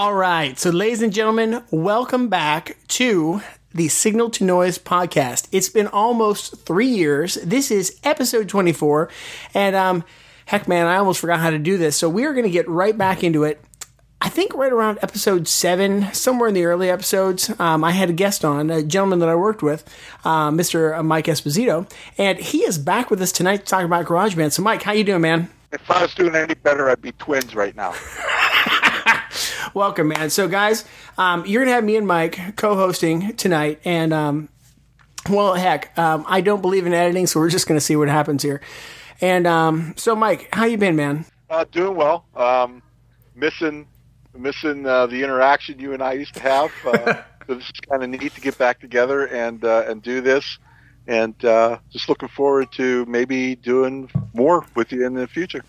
All right. So, ladies and gentlemen, welcome back to the Signal to Noise podcast. It's been almost three years. This is episode 24. And, um, heck, man, I almost forgot how to do this. So, we are going to get right back into it. I think right around episode seven, somewhere in the early episodes, um, I had a guest on, a gentleman that I worked with, uh, Mr. Mike Esposito, and he is back with us tonight to talk about GarageBand. So, Mike, how you doing, man? If I was doing any better, I'd be twins right now. Welcome, man. So, guys, um, you're gonna have me and Mike co-hosting tonight, and um, well, heck, um, I don't believe in editing, so we're just gonna see what happens here. And um, so, Mike, how you been, man? Uh, doing well. Um, missing missing uh, the interaction you and I used to have. Uh, so this is kind of neat to get back together and uh, and do this, and uh, just looking forward to maybe doing more with you in the future.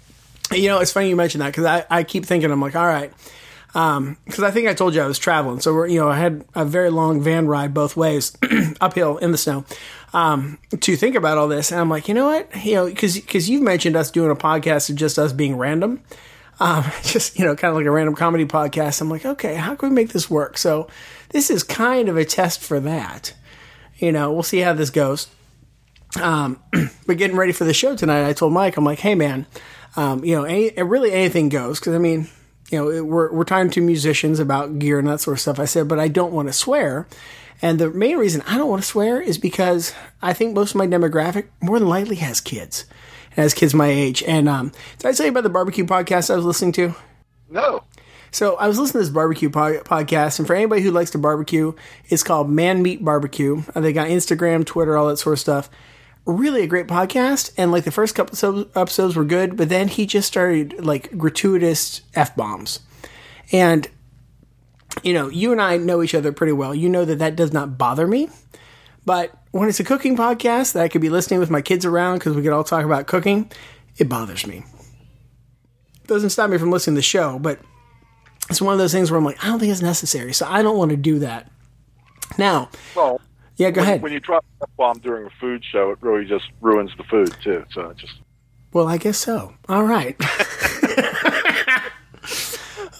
You know, it's funny you mentioned that because I, I keep thinking, I'm like, all right, because um, I think I told you I was traveling, so we're, you know I had a very long van ride both ways uphill in the snow um, to think about all this, and I'm like, you know what, you know, because because you've mentioned us doing a podcast of just us being random, um, just you know, kind of like a random comedy podcast. I'm like, okay, how can we make this work? So this is kind of a test for that. You know, we'll see how this goes. Um, but getting ready for the show tonight, I told Mike, I'm like, hey man, um, you know, any, really anything goes because I mean you know, we're, we're talking to musicians about gear and that sort of stuff. I said, but I don't want to swear. And the main reason I don't want to swear is because I think most of my demographic more than likely has kids, has kids my age. And um, did I tell you about the barbecue podcast I was listening to? No. So I was listening to this barbecue po- podcast, and for anybody who likes to barbecue, it's called Man Meat Barbecue. They got Instagram, Twitter, all that sort of stuff really a great podcast and like the first couple episodes were good but then he just started like gratuitous f-bombs. And you know you and i know each other pretty well. You know that that does not bother me but when it's a cooking podcast that i could be listening with my kids around because we could all talk about cooking it bothers me. Doesn't stop me from listening to the show but it's one of those things where i'm like i don't think it's necessary so i don't want to do that. Now well yeah, go when, ahead. When you drop a bomb during a food show, it really just ruins the food too. So it just. Well, I guess so. All right.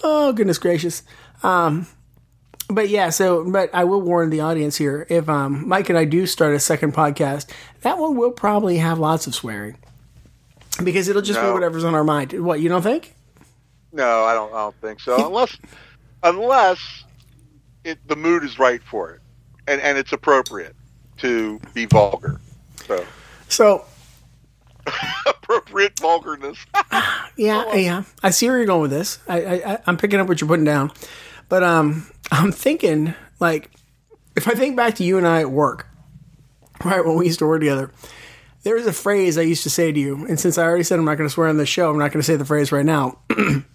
oh goodness gracious. Um, but yeah, so but I will warn the audience here: if um, Mike and I do start a second podcast, that one will probably have lots of swearing because it'll just No. be whatever's on our mind. What you don't think? No, I don't. I don't think so. Unless, unless it, the mood is right for it, and and it's appropriate to be vulgar. So So appropriate vulgarness. Yeah, yeah. I see where you're going with this. I, I, I- I'm picking up what you're putting down, but um, I'm thinking like, if I think back to you and I at work, right when we used to work together, there was a phrase I used to say to you, and since I already said I'm not going to swear on the show, I'm not going to say the phrase right now.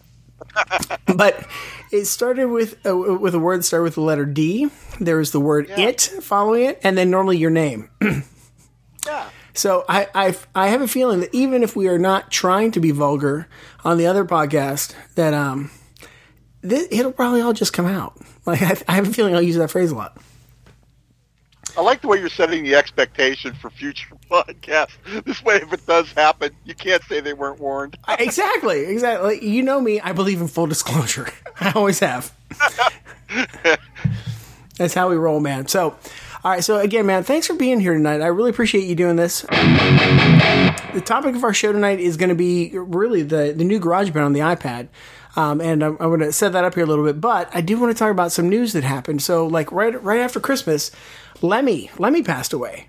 but it started with uh, with a word that started with the letter D. There was the word it following it, and then normally your name. yeah. So I, I I have a feeling that even if we are not trying to be vulgar on the other podcast, that um, th- it'll probably all just come out. Like I, I have a feeling I'll use that phrase a lot. I like the way you're setting the expectation for future podcasts. This way, if it does happen, you can't say they weren't warned. Exactly, exactly. You know me. I believe in full disclosure. I always have. That's how we roll, man. So, all right. So again, man, thanks for being here tonight. I really appreciate you doing this. The topic of our show tonight is going to be really the the new GarageBand on the iPad. Um, and I'm, I'm going to set that up here a little bit, but I do want to talk about some news that happened. So, like right right after Christmas, Lemmy Lemmy passed away.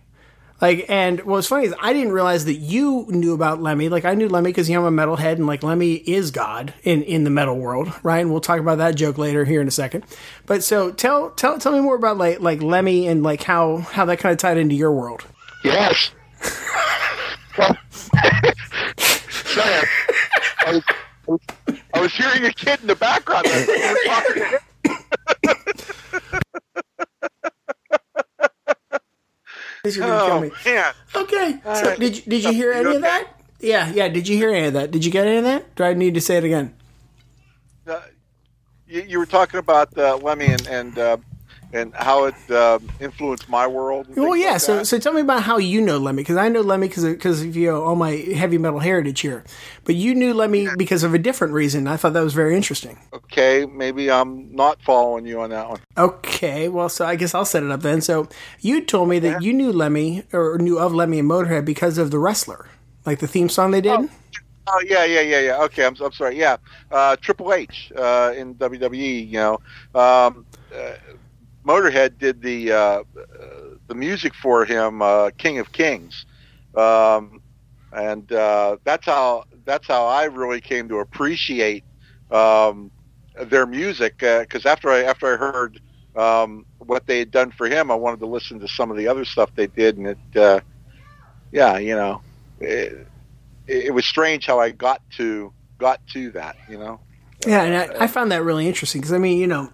Like, and what was funny is I didn't realize that you knew about Lemmy. Like, I knew Lemmy because you know I'm a metalhead, and like Lemmy is God in in the metal world, right? And we'll talk about that joke later here in a second. But so tell tell tell me more about like like Lemmy and like how how that kind of tied into your world. Yes. Well, sorry, I was, I was, I was hearing a kid in the background. I think you were talking to him. You're gonna kill Oh me. man, Okay. So right. did you, did you hear any of that? Yeah, yeah. Did you hear any of that? Did you get any of that? Do I need to say it again? uh, you, you were talking about uh, Lemmy and and, uh, and how it uh, influenced my world. Well, yeah. like so, that. so tell me about how you know Lemmy because I know Lemmy because because of you know all my heavy metal heritage here, but you knew Lemmy because of a different reason. I thought that was very interesting. okay, maybe I'm not following you on that one. Okay, well, so I guess I'll set it up then. So you told me that yeah. you knew Lemmy or knew of Lemmy and Motorhead because of the wrestler, like the theme song they did. Oh, oh yeah, yeah, yeah, yeah. Okay, I'm, I'm sorry. Yeah, uh, Triple H uh, in WWE. You know, um, uh, Motorhead did the uh, the music for him, uh, King of Kings, um, and uh, that's how that's how I really came to appreciate um, their music because uh, after I after I heard um, what they had done for him, I wanted to listen to some of the other stuff they did, and it, uh, yeah, you know, it, it was strange how I got to got to that, you know. Yeah, and I, I found that really interesting because I mean, you know,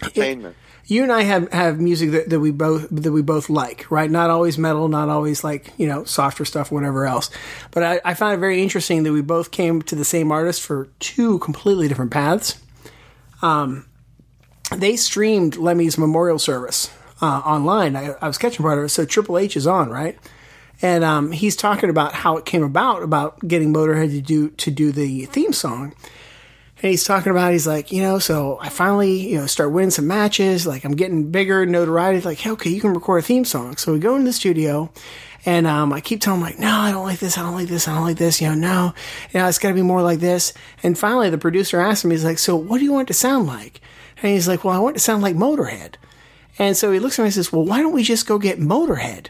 entertainment. It, you and I have, have music that, that we both that we both like, right? Not always metal, not always like you know softer stuff, whatever else. But I, I found it very interesting that we both came to the same artist for two completely different paths. Um, they streamed Lemmy's memorial service uh, online. I, I, was catching part of it, so Triple H is on, right? And um, he's talking about how it came about about getting Motorhead to do to do the theme song and he's talking about he's like you know so i finally you know start winning some matches. Like i'm getting bigger notoriety. Like hey, okay you can record a theme song. So we go into the studio and um, i keep telling him like no i don't like this. I don't like this. I don't like this. You know no. You know it's got to be more like this. And finally the producer asked him he's like so what do you want it to sound like? And he's like well i want it to sound like motorhead. And so he looks at me and says well why don't we just go get motorhead?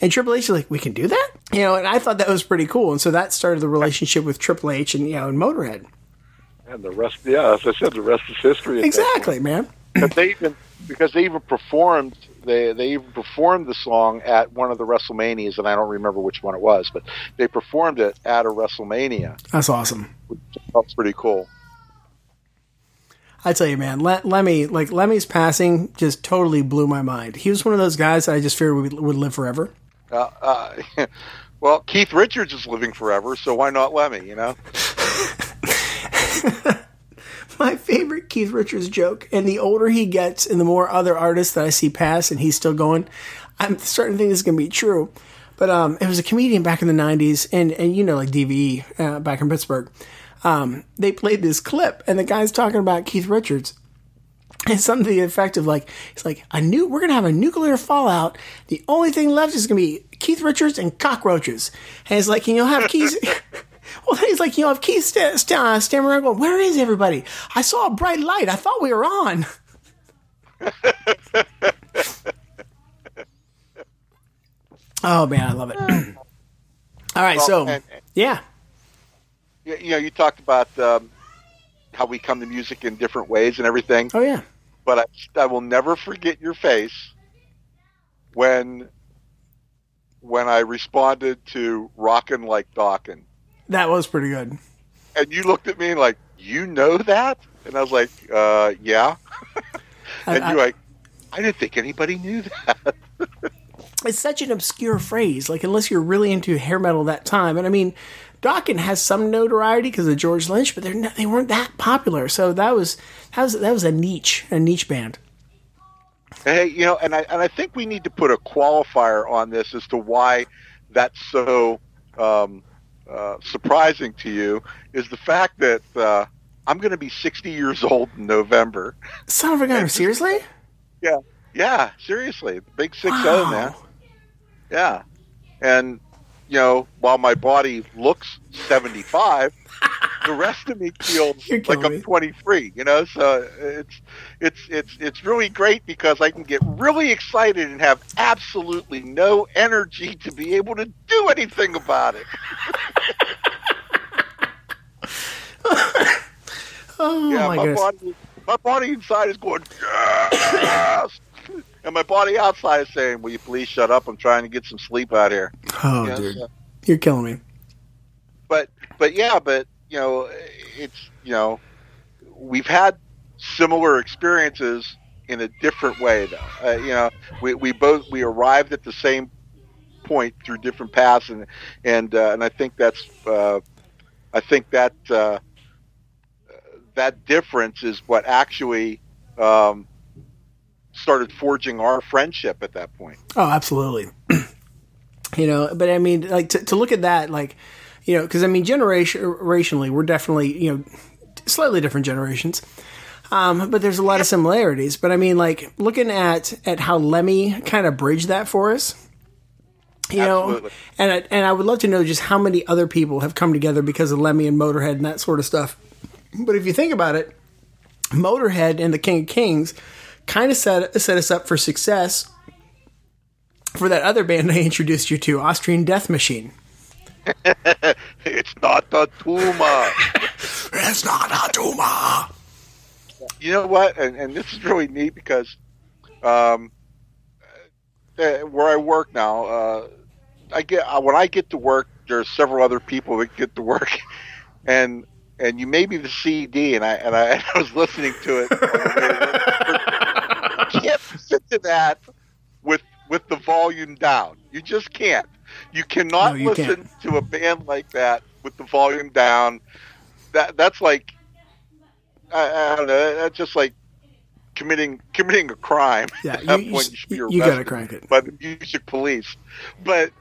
And Triple H is like, we can do that? You know, and I thought that was pretty cool. And so that started the relationship with Triple H and, you know, and Motorhead. And the rest, yeah, as I said, the rest is history. Exactly, man. But they even because they even performed they they even performed the song at one of the WrestleManias, and I don't remember which one it was, but they performed it at a WrestleMania. That's awesome. That's pretty cool. I tell you, man, Lemmy, like Lemmy's passing, just totally blew my mind. He was one of those guys that I just feared would, would live forever. Uh, uh, well, Keith Richards is living forever, so why not Lemmy? You know. my favorite Keith Richards joke, and the older he gets, and the more other artists that I see pass, and he's still going, I'm starting to think this is going to be true. But um, it was a comedian back in the '90s, and and you know, like DVE uh, back in Pittsburgh. Um, they played this clip, and the guy's talking about Keith Richards. And something to the effect of like, it's like, I knew we're gonna have a nuclear fallout. The only thing left is gonna be Keith Richards and cockroaches. And it's like, and you'll have Keith. Well, he's like, you know, if Keith st- st- uh, around going, where is everybody? I saw a bright light. I thought we were on. oh man, I love it. All right, well, so and, yeah, you know, you talked about um, how we come to music in different ways and everything. Oh yeah, but I, I will never forget your face when when I responded to "Rockin' Like Dokken." That was pretty good. And you looked at me like, you know that? And I was like, uh, yeah. and I, you're like, I didn't think anybody knew that. it's such an obscure phrase. Like, unless you're really into hair metal that time. And I mean, Dokken has some notoriety because of George Lynch, but they're not, they weren't that popular. So that was that was that was a niche a niche band. Hey, you know, and I and I think we need to put a qualifier on this as to why that's so um, uh, surprising to you is the fact that uh, I'm going to be 60 years old in November. Son of a gun, seriously? Yeah, yeah, seriously, big six zero, wow. man. Yeah, and you know, while my body looks 75, the rest of me feels like I'm 23. You know, so it's it's it's it's really great because I can get really excited and have absolutely no energy to be able to do anything about it. oh yeah, my, my body, my body inside is going yes, and my body outside is saying, "Will you please shut up? I'm trying to get some sleep out here." Oh, you know, dude, so, you're killing me. But but yeah, but you know, it's you know, we've had similar experiences in a different way, though. Uh, you know, we we both we arrived at the same point through different paths, and and uh, and I think that's uh, I think that uh, that difference is what actually um, started forging our friendship at that point. Oh, absolutely. you know, but I mean, like to, to look at that, like you know, because I mean, generation generationally, we're definitely you know slightly different generations. Um, but there's a lot of similarities. But I mean, like looking at at how Lemmy kind of bridged that for us, you Absolutely. know, and I, and I would love to know just how many other people have come together because of Lemmy and Motorhead and that sort of stuff. But if you think about it, Motorhead and the King of Kings kind of set set us up for success for that other band I introduced you to, Austrian Death Machine. It's not a tumor. It's not a tumor. you know what? And, and this is really neat because um, uh, where I work now, uh, I get uh, when I get to work, there's several other people that get to work, and and you made me the CD, and I and I, and I was listening to it. You can't listen to that with with the volume down. You just can't. You cannot No, you listen can't. to a band like that with the volume down. That that's like I, I don't know. That's just like committing committing a crime. Yeah, At that you- point, you- should be you gotta crank it. by the music police. But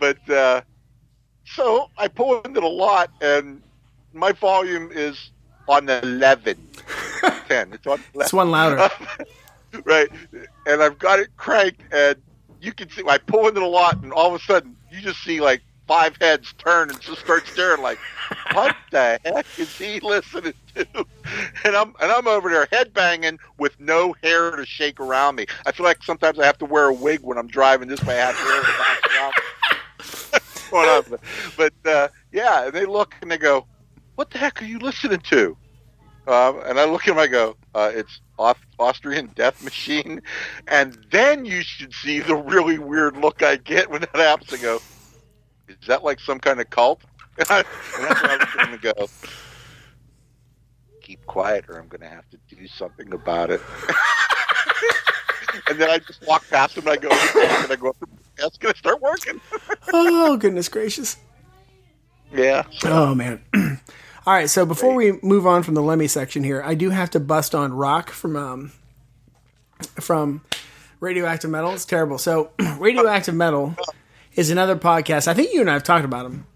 but uh, so I pull into the lot and my volume is on 11. 10. It's on 11. It's one louder. right. And I've got it cranked, and you can see I pull into the lot, and all of a sudden you just see like five heads turn and just start staring like, what the heck is he listening to? And I'm and I'm over there head banging with no hair to shake around me. I feel like sometimes I have to wear a wig when I'm driving just by having hair to bounce around. But, but uh, yeah, and they look and they go, "What the heck are you listening to?" Um, and I look at him, I go, uh, it's Aus- Austrian Death Machine. And then you should see the really weird look I get when that happens. I go, is that like some kind of cult? And, that's when I at him and go, keep quiet or I'm going to have to do something about it. and then I just walk past him and I go, and I go that's going to start working. oh goodness gracious. yeah. Oh man. All right, so before we move on from the Lemmy section here, I do have to bust on Rock from um from Radioactive Metal. It's terrible. So Radioactive Metal is another podcast. I think you and I have talked about him.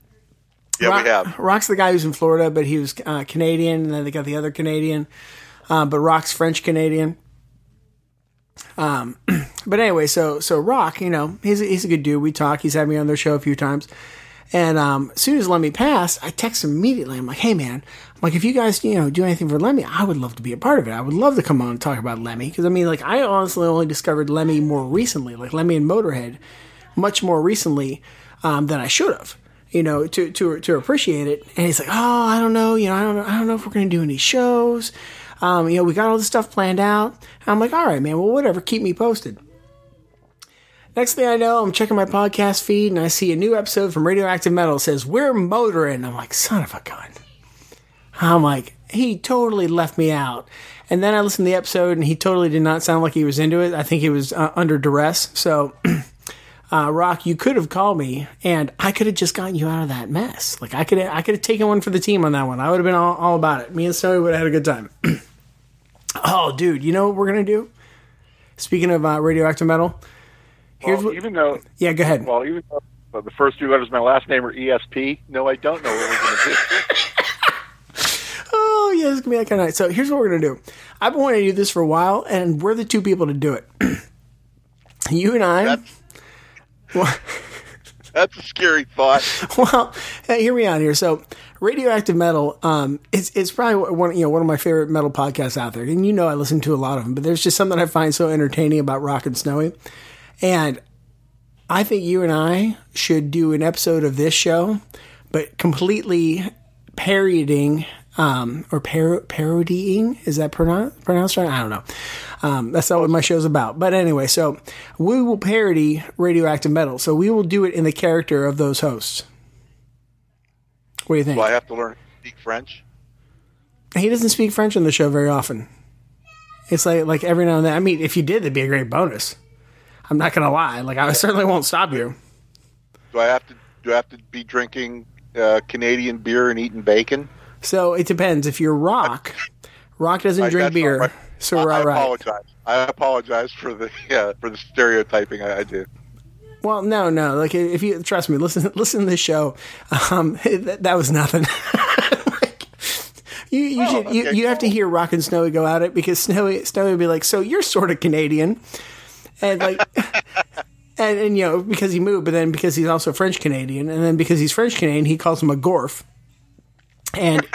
Yeah, Rock, we have. Rock's the guy who's in Florida, but he was uh, Canadian, and then they got the other Canadian. Uh, but Rock's French Canadian. Um, but anyway, so so Rock, you know, he's a, he's a good dude. We talk. He's had me on their show a few times. And um, as soon as Lemmy passed, I text him immediately. I'm like, "Hey, man, I'm like, if you guys, you know, do anything for Lemmy, I would love to be a part of it. I would love to come on and talk about Lemmy because I mean, like, I honestly only discovered Lemmy more recently, like Lemmy and Motorhead, much more recently um, than I should have, you know, to to to appreciate it. And he's like, "Oh, I don't know, you know, I don't know, I don't know if we're gonna do any shows. Um, you know, we got all this stuff planned out." And I'm like, "All right, man. Well, whatever. Keep me posted." Next thing I know, I'm checking my podcast feed and I see a new episode from Radioactive Metal. Says, We're motoring. I'm like, son of a gun. I'm like, he totally left me out. And then I listened to the episode and he totally did not sound like he was into it. I think he was uh, under duress. So, uh, Rock, you could have called me and I could have just gotten you out of that mess. Like I could I could have taken one for the team on that one. I would have been all, all about it. Me and Snowy would have had a good time. oh, dude, you know what we're going to do? Speaking of uh, Radioactive Metal, here's Well, what, even though, yeah, go ahead. well, even though the first two letters of my last name are ESP, no, I don't know what we're going to do. Oh, yeah, it's gonna be that kind of night. So here's what we're gonna do. I've been wanting to do this for a while, and we're the two people to do it. you and I. That's- well, That's a scary thought. well, hey, hear me out here. So, radioactive metal, um, it's it's probably one you know one of my favorite metal podcasts out there, and you know I listen to a lot of them. But there's just something I find so entertaining about Rock and Snowy, and I think you and I should do an episode of this show, but completely parodying um, or par- parodying. Is that pronoun- pronounced right? I don't know. Um, that's not what my show's about. But anyway, so we will parody radioactive metal. So we will do it in the character of those hosts. What do you think? Do I have to learn to speak French? He doesn't speak French on the show very often. It's like like every now and then. I mean, if you did, that'd be a great bonus. I'm not gonna lie. Like I certainly won't stop you. Do I have to do I have to be drinking uh, Canadian beer and eating bacon? So it depends. If you're Rock, Rock doesn't I- drink beer, right. so I, we're I all right. apologize. I apologize for the yeah, for the stereotyping I, I do. Well, no, no. Like if you trust me, listen, listen to this show. Um, that, that was nothing. like, You you Oh, should you, okay, you have to hear Rock and Snowy go at it because Snowy Snowy would be like, so you're sort of Canadian, and like. And, and you know because he moved, but then because he's also French Canadian, and then because he's French Canadian, he calls him a gorf. And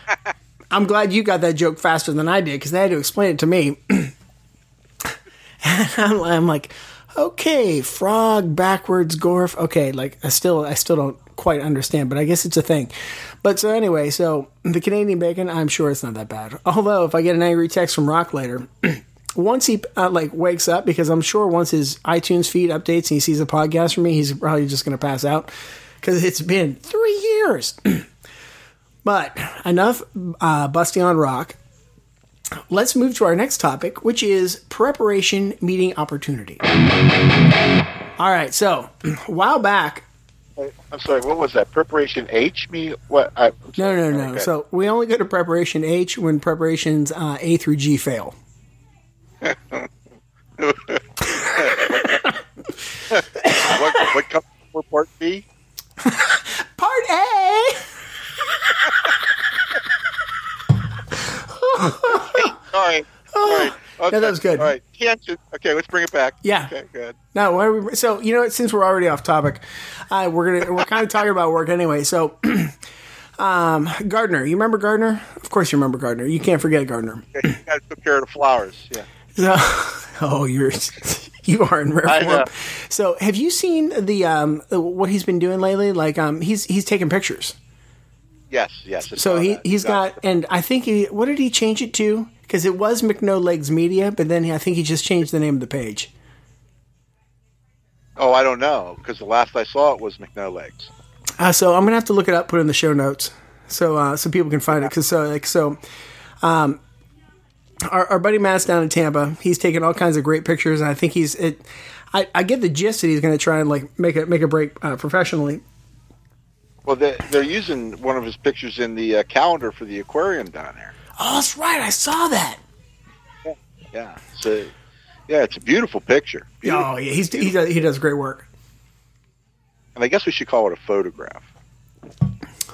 I'm glad you got that joke faster than I did because they had to explain it to me. I'm, I'm like, okay, frog backwards gorf. Okay, like I still I still don't quite understand, but I guess it's a thing. But so anyway, so the Canadian bacon, I'm sure it's not that bad. Although if I get an angry text from Rock later. Once he uh, like wakes up, because I'm sure once his iTunes feed updates and he sees a podcast from me, he's probably just going to pass out because it's been three years. but enough uh, busting on rock let's move to our next topic, which is preparation meeting opportunity. All right, so a while back, I'm sorry. What was that? Preparation H? Me? What? I, no, no, no. Okay. So we only go to preparation H when preparations uh, A through G fail. What? What comes before Part B? Part A. Sorry. Sorry. Okay. that was good. All right. Tangent. Okay, let's bring it back. Yeah. Okay, good. No, why are we, so you know what? Since we're already off topic, uh, we're gonna we're kind of talking about work anyway. So, um, Gardner, you remember Gardner? Of course, you remember Gardner. You can't forget Gardner. Okay, you got to took care of the flowers. Yeah. So, oh, you're you are in rare form. So, have you seen the um what he's been doing lately? Like, um, he's he's taking pictures. Yes. Yes. So he that. he's got, and I think he what did he change it to? Because it was McNo Legs Media, but then I think he just changed the name of the page. Oh, I don't know because the last I saw it was McNo Legs. Uh, so I'm gonna have to look it up, put it in the show notes, so uh, so people can find it. Because so like so, um, our, our buddy Matt's down in Tampa. He's taking all kinds of great pictures, and I think he's it. I, I get the gist that he's going to try and like make a make a break uh, professionally. Well, they, they're using one of his pictures in the uh, calendar for the aquarium down there. Oh, that's right. I saw that. Yeah. So, yeah, it's a beautiful picture. Beautiful. Oh, yeah. He's he does, he does great work. And I guess we should call it a photograph.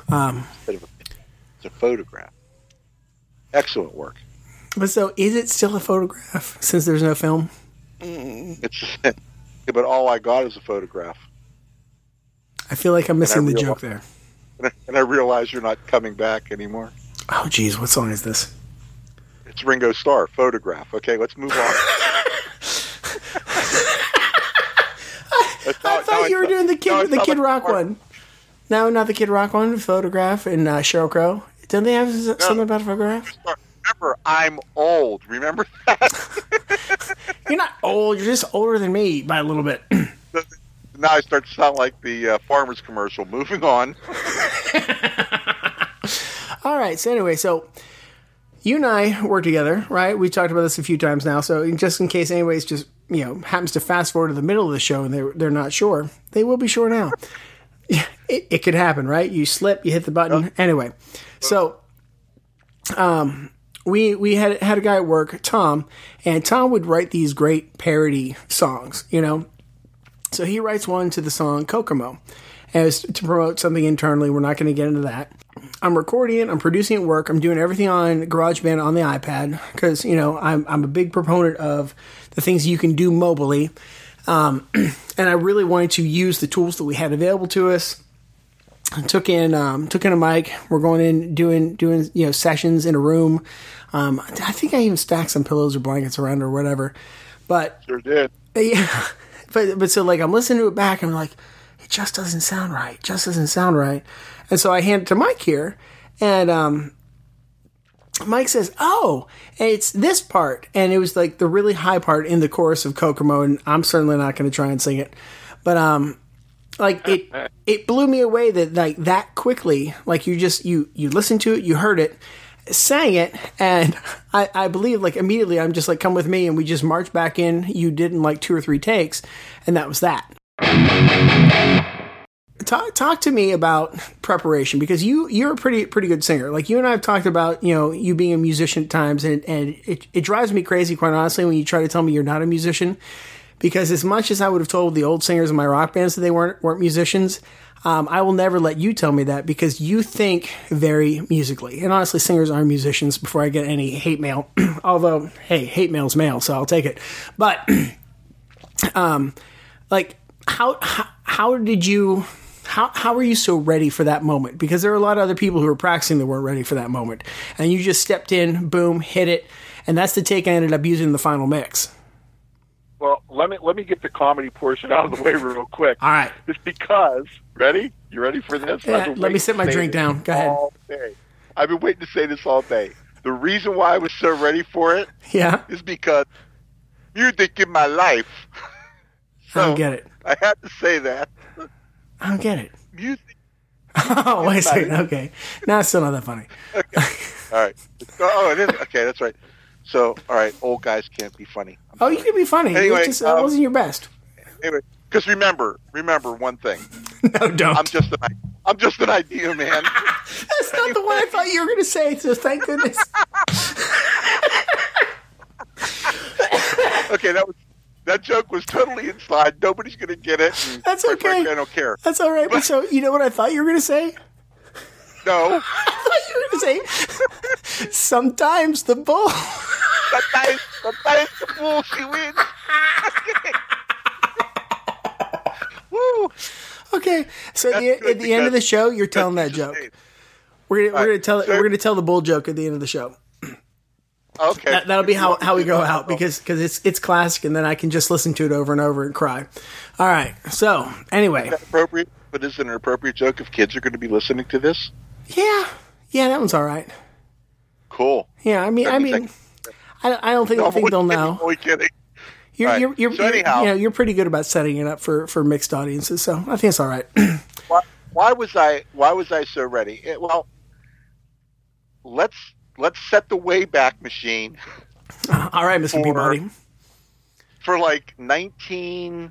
Um, Instead of a, it's a photograph. Excellent work. But so is it still a photograph since there's no film? It's, yeah, but all I got is a photograph. I feel like I'm missing the joke there. And I, realize you're not coming back anymore. Oh, geez, what song is this? It's Ringo Starr, photograph. Okay, let's move on. That's I thought you were doing the kid the Kid Rock one. No, not the Kid Rock one. Photograph and uh, Sheryl Crow. Don't they have something about a photograph? Remember, I'm old. Remember that? You're not old. You're just older than me by a little bit. now I start to sound like the uh, farmer's commercial. Moving on. All right. So anyway, so you and I work together, right? We talked about this a few times now. So just in case anybody's just you know happens to fast forward to the middle of the show and they're they're not sure, they will be sure now. it, it could happen, right? You slip, you hit the button. Anyway, so um, we we had had a guy at work, Tom, and Tom would write these great parody songs, you know. So he writes one to the song Kokomo as to promote something internally. We're not going to get into that. I'm recording it. I'm producing at work. I'm doing everything on GarageBand on the iPad because you know I'm I'm a big proponent of the things you can do mobily, um, and I really wanted to use the tools that we had available to us. I took in um, took in a mic. We're going in doing doing you know sessions in a room. Um, I think I even stacked some pillows or blankets around or whatever. But Sure did. yeah, but but so like I'm listening to it back. and I'm like, it just doesn't sound right. It just doesn't sound right. And so I hand it to Mike here, and um, Mike says, "Oh, it's this part," and it was like the really high part in the chorus of Kokomo. And I'm certainly not going to try and sing it, but um, like it it blew me away that like that quickly. Like you just you you listened to it, you heard it. Sang it, and I, I believe like immediately I'm just like, come with me, and we just marched back in. You did in like two or three takes, and that was that. Talk, talk to me about preparation because you you're a pretty pretty good singer. Like you and I have talked about you know you being a musician at times, and and it, it drives me crazy quite honestly when you try to tell me you're not a musician because as much as I would have told the old singers in my rock bands that they weren't weren't musicians, um, I will never let you tell me that because you think very musically. And honestly, singers are musicians. Before I get any hate mail, although hey, hate mail's mail, so I'll take it. But um, like how how, how did you? How, how were you so ready for that moment? Because there are a lot of other people who were practicing that weren't ready for that moment. And you just stepped in, boom, hit it. And that's the take I ended up using in the final mix. Well, let me let me get the comedy portion out of the way real quick. All right. It's because ready? You ready for this? Yeah, let me sit my drink down. Go ahead. all day. I've been waiting to say this all day. The reason why I was so ready for it Yeah. is because you music in my life. I don't get it. I had to say that I don't get it. music. Oh, wait a second. Okay. Now it's still not that funny. okay. All right. Oh, it is okay. That's right. So, all right, old guys can't be funny. I'm Oh, you can be funny. Anyway, just it um, wasn't your best. Anyway, because remember, remember one thing. No, don't. I'm just an, I'm just an idea man. That's not the one I thought you were going to say, so thank goodness. Okay, that was that joke was totally inside. Nobody's gonna get it. That's okay. frankly, I don't care. That's all right. But so, you know what I thought you were going to say? No, I thought you were going to say, sometimes the bull. The fool she wins. Woo! Okay. So at the, at the end of the show, you're telling that joke. insane. We're gonna, we're gonna tell so- we're gonna tell the bull joke at the end of the show. Okay, That, that'll be how, how we go out because because it's it's classic, and then I can just listen to it over and over and cry. All right. So anyway, appropriate, but is it an appropriate joke if kids are going to be listening to this? yeah, yeah, that one's all right. Cool. Yeah, I mean, I That mean, I, I don't think I I'm think they'll kidding, know. Only kidding. You're right. you're you're, So you're, you know, you're pretty good about setting it up for for mixed audiences, so I think it's all right. Why, why was I? Why was I so ready? It- well, let's let's set the Wayback Machine all right, Mr. For- Peabody. for like 19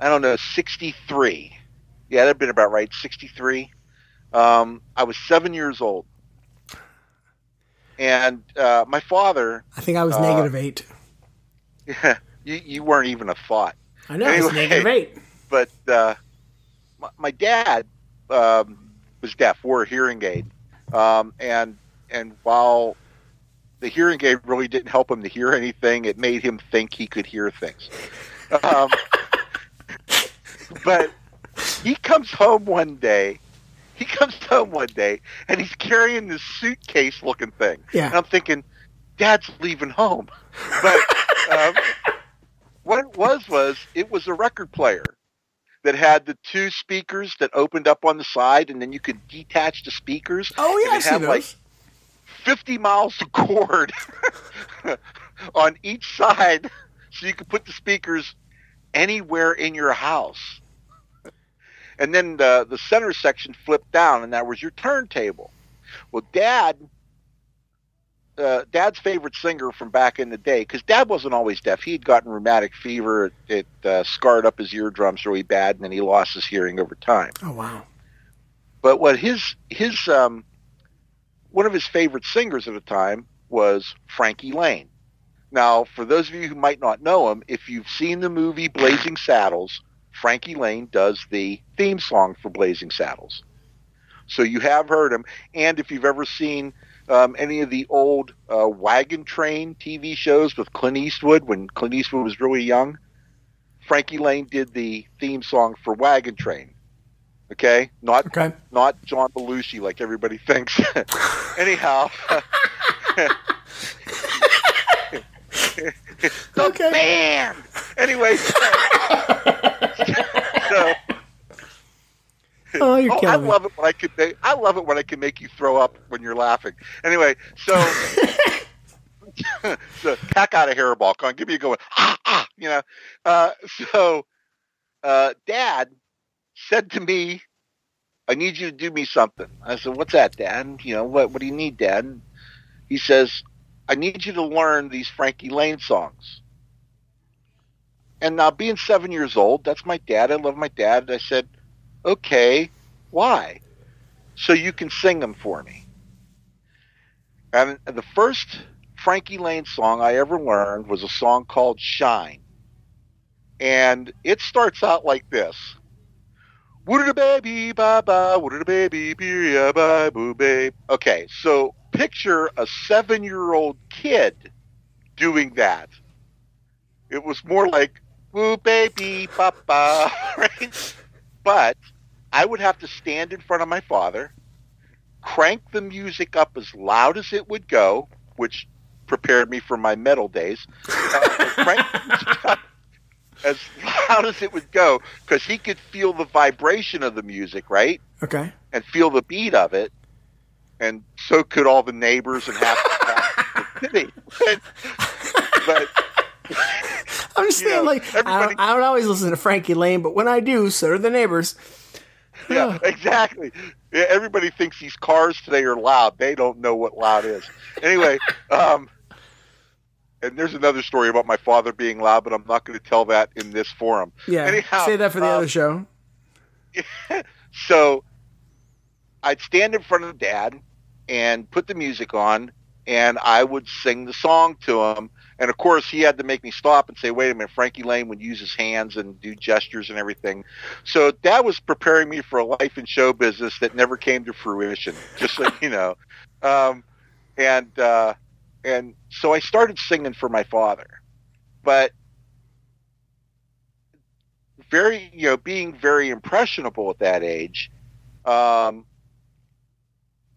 i don't know 63 yeah that'd been about right 63 um, i was seven years old and uh, my father I think I was uh, negative eight. yeah, you, you weren't even a thought I know anyway. negative eight. but uh, my, my dad um, was deaf wore a hearing aid um, and and while the hearing aid really didn't help him to hear anything it made him think he could hear things um, but he comes home one day he comes home one day and he's carrying this suitcase looking thing Yeah. and i'm thinking dad's leaving home but um, what it was was it was a record player that had the two speakers that opened up on the side and then you could detach the speakers Oh yeah, and I it see had like 50 miles of cord on each side so you could put the speakers anywhere in your house. And then the, the center section flipped down, and that was your turntable. Well, Dad, uh, Dad's favorite singer from back in the day, because Dad wasn't always deaf. He had gotten rheumatic fever. It, it uh, scarred up his eardrums really bad, and then he lost his hearing over time. oh wow. But what his his um, one of his favorite singers at the time was Frankie Laine. Now, for those of you who might not know him, if you've seen the movie Blazing Saddles, Frankie Laine does the theme song for Blazing Saddles. So you have heard him, and if you've ever seen um, any of the old uh, Wagon Train TV shows with Clint Eastwood when Clint Eastwood was really young, Frankie Laine did the theme song for Wagon Train. Okay, not Okay. not John Belushi like everybody thinks. Anyhow, the Okay. band. Anyway, Oh, you're oh, I me. love it when I can. Make, I love it when I can make you throw up when you're laughing. Anyway, so. so heck out of hairball. Come on, give me a go. Ah, ah, you know. Uh, so, uh, Dad said to me, "I need you to do me something." I said, "What's that, Dad? You know what? What do you need, Dad?" He says, "I need you to learn these Frankie Laine songs." And now, being seven years old, that's my dad. I love my dad. I said, "Okay, why?" So you can sing them for me. And the first Frankie Laine song I ever learned was a song called Shine. and it starts out like this. Would a baby ba ba, would a baby be ya ba boo babe. Okay, so picture a seven year old kid doing that. It was more like woo baby ba ba, right? But I would have to stand in front of my father, crank the music up as loud as it would go, which prepared me for my metal days. Uh, crank the music up as loud as it would go because he could feel the vibration of the music, right? Okay. And feel the beat of it. And so could all the neighbors and half, half the city. But, but I'm just You saying, know, like, I don't, I don't always listen to Frankie Laine, but when I do, so do the neighbors. yeah, exactly. Yeah, everybody thinks these cars today are loud. They don't know what loud is. Anyway, um, and there's another story about my father being loud, but I'm not going to tell that in this forum. Yeah. Anyhow, Say that for the um, other show. so I'd stand in front of dad and put the music on and I would sing the song to him. And of course he had to make me stop and say, wait a minute, Frankie Laine would use his hands and do gestures and everything. So that was preparing me for a life in show business that never came to fruition, just so you know. Um, and, uh, and so I started singing for my father, but very, you know, being very impressionable at that age, um,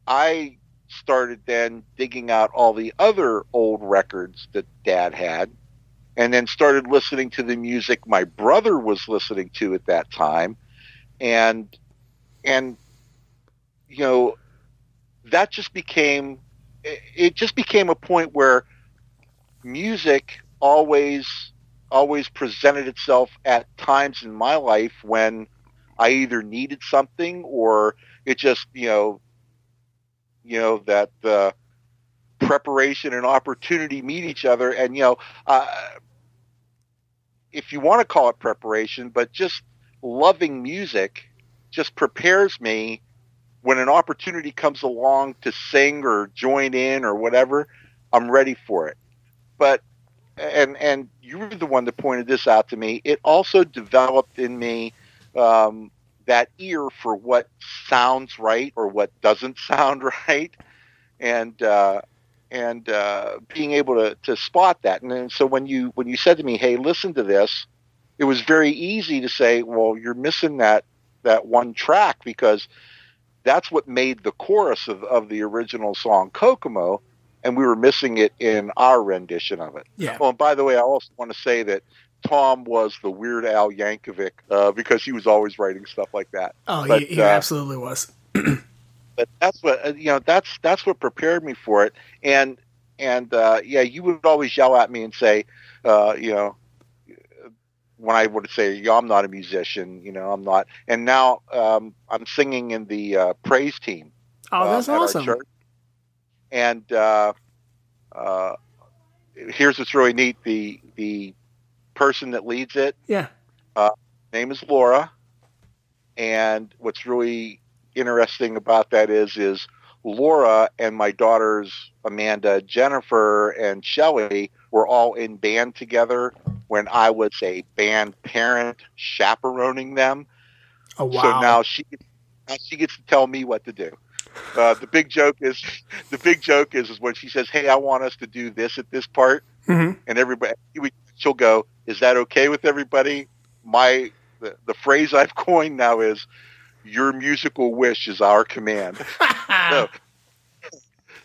I started then digging out all the other old records that dad had and then started listening to the music my brother was listening to at that time. And and you know that just became it- just became a point where music always always presented itself at times in my life when I either needed something or it just you know you know that uh, preparation and opportunity meet each other. And you know uh, if you want to call it preparation but just loving music just prepares me when an opportunity comes along to sing or join in or whatever i'm ready for it. But and and you were the one that pointed this out to me. It also developed in me um, that ear for what sounds right or what doesn't sound right. And uh, and uh, being able to, to spot that. And then, so when you when you said to me hey listen to this it was very easy to say well you're missing that that one track because that's what made the chorus of, of the original song Kokomo and we were missing it in our rendition of it. Yeah. well, and by the way, I also want to say that Tom was the Weird Al Yankovic uh, because he was always writing stuff like that. Oh, but, he, he uh, absolutely was. But that's what uh, you know. That's that's what prepared me for it. And and uh, yeah, you would always yell at me and say, uh, you know, when I would say, "Yeah, I'm not a musician," you know, I'm not. And now um, I'm singing in the uh, praise team. Oh, that's um, at awesome. And uh, uh, here's what's really neat: the the person that leads it Yeah. name is Laura, and what's really interesting about that is is Laura and my daughters Amanda, Jennifer, and Shelley were all in band together when I was a band parent chaperoning them. Oh, wow. So now she now she gets to tell me what to do. Uh, the big joke is the big joke is is when she says, "Hey, I want us to do this at this part," Mhm. and everybody she'll go, "Is that okay with everybody?" My the, the phrase I've coined now is, "Your musical wish is our command." so,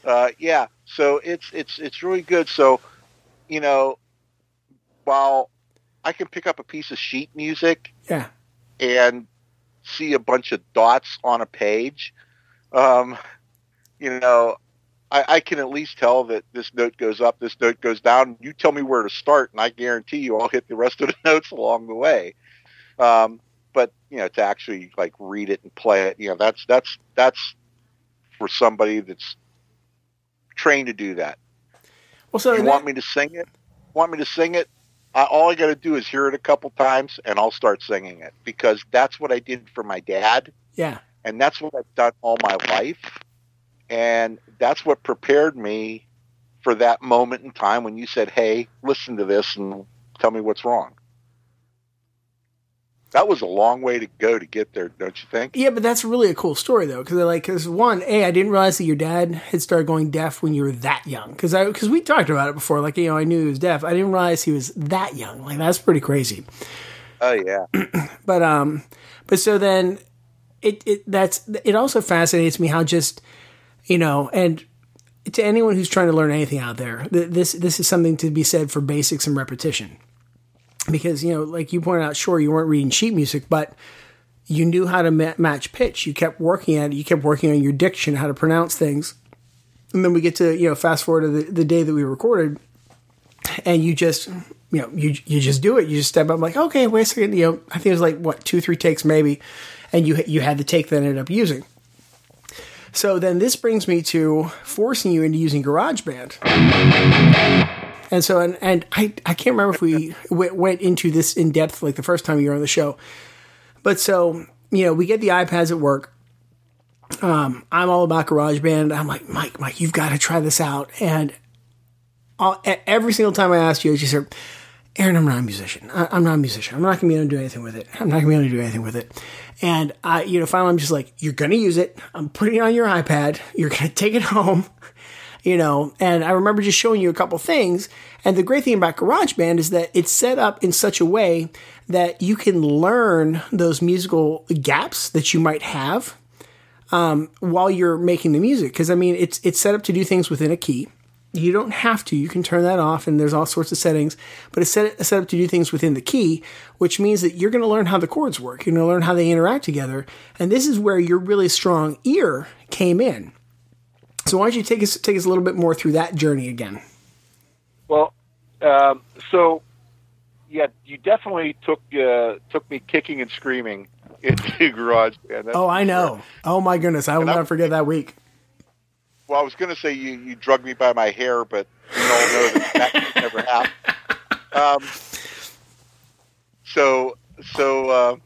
uh, yeah, so it's it's it's really good. So, you know, while I can pick up a piece of sheet music Yeah. and see a bunch of dots on a page, um, you know, I, I can at least tell that this note goes up, this note goes down. You tell me where to start, and I guarantee you I'll hit the rest of the notes along the way. Um, but you know, to actually like read it and play it, you know, that's that's that's for somebody that's trained to do that. Well, so you want that- me to sing it? Want me to sing it? I, all I got to do is hear it a couple times, and I'll start singing it because that's what I did for my dad, yeah. and that's what I've done all my life, and that's what prepared me for that moment in time when you said, "Hey, listen to this and tell me what's wrong." that was a long way to go to get there, don't you think? Yeah, but that's really a cool story though, because like, because one, a, I didn't realize that your dad had started going deaf when you were that young, because I, because we talked about it before, like you know, I knew he was deaf, I didn't realize he was that young. Like that's pretty crazy. Oh yeah. but um, but so then, it it that's it also fascinates me how just, you know, and to anyone who's trying to learn anything out there, this this is something to be said for basics and repetition because you know, like you pointed out, sure you weren't reading sheet music, but you knew how to ma- match pitch. You kept working at it. You kept working on your diction, how to pronounce things. And then we get to you know fast forward to the, the day that we recorded, and you just you know you you just do it. You just step up like okay, wait a second. You know I think it was like what two three takes maybe, and you you had the take that ended up using. So then this brings me to forcing you into using GarageBand. And so, and, and I, I can't remember if we w- went into this in depth like the first time you were on the show. But so, you know, we get the iPads at work. Um, I'm all about GarageBand. I'm like, Mike, Mike, you've got to try this out. And I'll, every single time I asked you, you said, Aaron, I'm not a musician. I, am not a musician. I'm not going to be able to do anything with it. I'm not going to be able to do anything with it. And I, you know, finally I'm just like, you're going to use it. I'm putting it on your iPad. You're going to take it home you know, and I remember just showing you a couple things. And the great thing about GarageBand is that it's set up in such a way that you can learn those musical gaps that you might have um, while you're making the music. Because I mean, it's it's set up to do things within a key. You don't have to. You can turn that off, and there's all sorts of settings. But it's set, set up to do things within the key, which means that you're going to learn how the chords work. You're going to learn how they interact together, and this is where your really strong ear came in. So why don't you take us take us a little bit more through that journey again? Well, um, so yeah, you definitely took uh, took me kicking and screaming into garage band. oh, I know. Sure. Oh my goodness, I will and never forget that week. Well, I was going to say you you drug me by my hair, but you all know that that never happened. Um, so so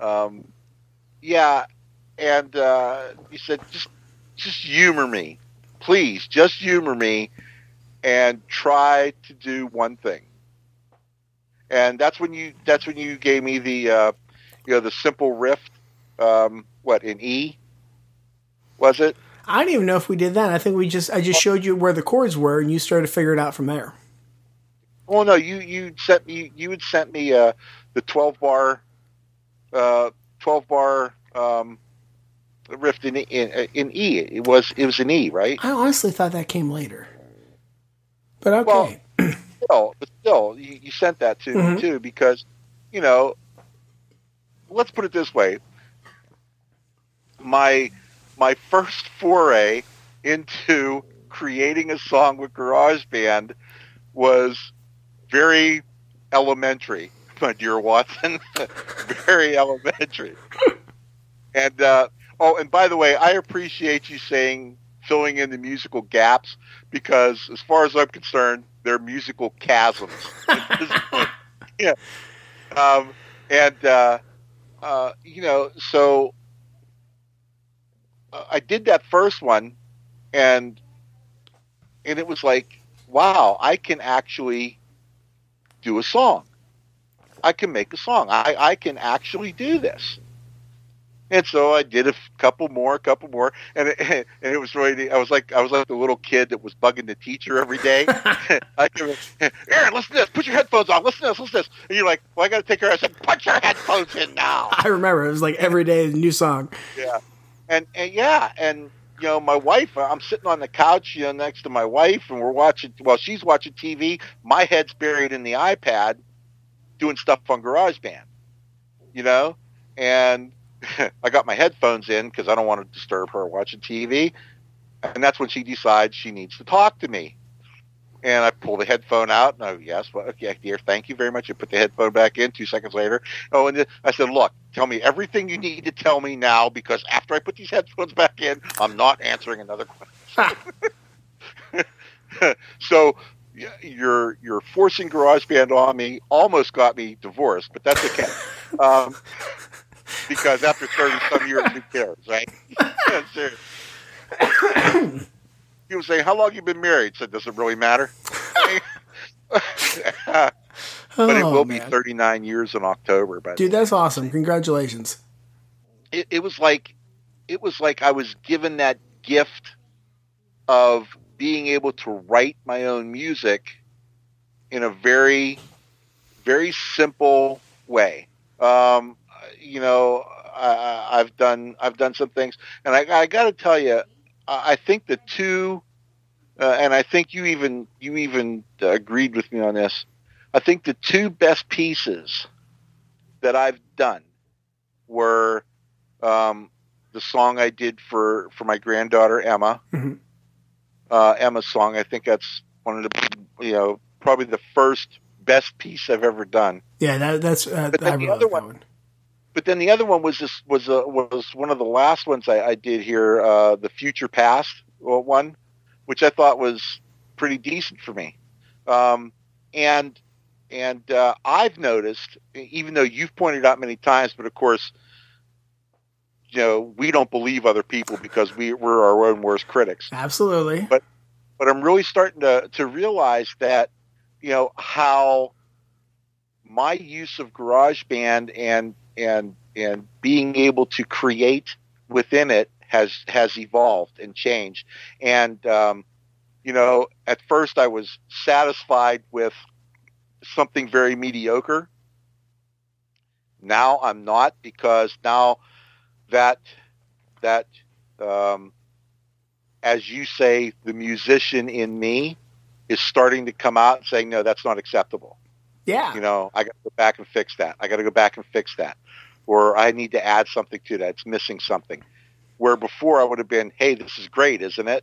uh, um, yeah, and uh, you said just just humor me. Please, just humor me and try to do one thing. And that's when you that's when you gave me the uh, you know the simple riff um, what in E was it? I don't even know if we did that. I think we just I just showed you where the chords were and you started to figure it out from there. Well, no, you you sent me you had sent me uh, the twelve bar uh, twelve bar um, riff in, in, in E. It was it was an E, right? I honestly thought that came later. But okay. Well, still, but still, you, you sent that to mm-hmm. me too because, you know, let's put it this way: my my first foray into creating a song with GarageBand was very elementary, my dear Watson. very elementary. And uh, Oh, and by the way, I appreciate you saying filling in the musical gaps because, as far as I'm concerned, they're musical chasms. yeah. Um, and uh, uh, you know, so Uh, I did that first one, and and it was like, wow, I can actually do a song. I can make a song. I, I can actually do this. And so I did a couple more, a couple more, and it, and it was really. I was like, I was like the little kid that was bugging the teacher every day. I Aaron, listen to this. Put your headphones on. Listen to this. Listen to this. And you're like, well, I got to take care. I said, put your headphones in now. I remember it was like every day a new song. Yeah, and and yeah, and you know, my wife. Uh, I'm sitting on the couch, you know, next to my wife, and we're watching. Well, she's watching TV. My head's buried in the iPad, doing stuff on GarageBand. You know, and I got my headphones in because I don't want to disturb her watching TV. And that's when she decides she needs to talk to me. And I pull the headphone out, and I yes, well, okay, dear, thank you very much. I put the headphone back in. Two seconds later, oh, and I said, look, tell me everything you need to tell me now, because after I put these headphones back in, I'm not answering another question. so you're you're forcing GarageBand on me. Almost got me divorced, but that's okay. Um, because after 30 some years, who cares, right? People say, how long you been married? said, does it really matter? but it Oh, will man. be 39 years in October. But Dude, that's awesome. Congratulations. it, it was like it was like I was given that gift of being able to write my own music in a very very simple way. Um, you know, I, I- I've done I've done some things, and I, I got to tell you, I think the two, uh, and I think you even you even uh, agreed with me on this. I think the two best pieces that I've done were um, the song I did for for my granddaughter Emma. Mhm. Uh, Emma's song. I think that's one of the you know probably the first best piece I've ever done. Yeah, that, that's. Uh, But then the other that one- But then the other one was this was a, was one of the last ones I, I did here, uh, the Future Past one, which I thought was pretty decent for me. Um, and and uh, I've noticed, even though you've pointed out many times, but of course, you know, we don't believe other people because we we're our own worst critics Absolutely. But but I'm really starting to to realize that you know how my use of GarageBand and and and being able to create within it has has evolved and changed. And um, you know, at first I was satisfied with something very mediocre. Now I'm not because now that that um, as you say, the musician in me is starting to come out and saying, no, that's not acceptable. Yeah. You know, I got to go back and fix that. I got to go back and fix that. Or I need to add something to that. It's missing something. Where before I would have been, hey, this is great, isn't it?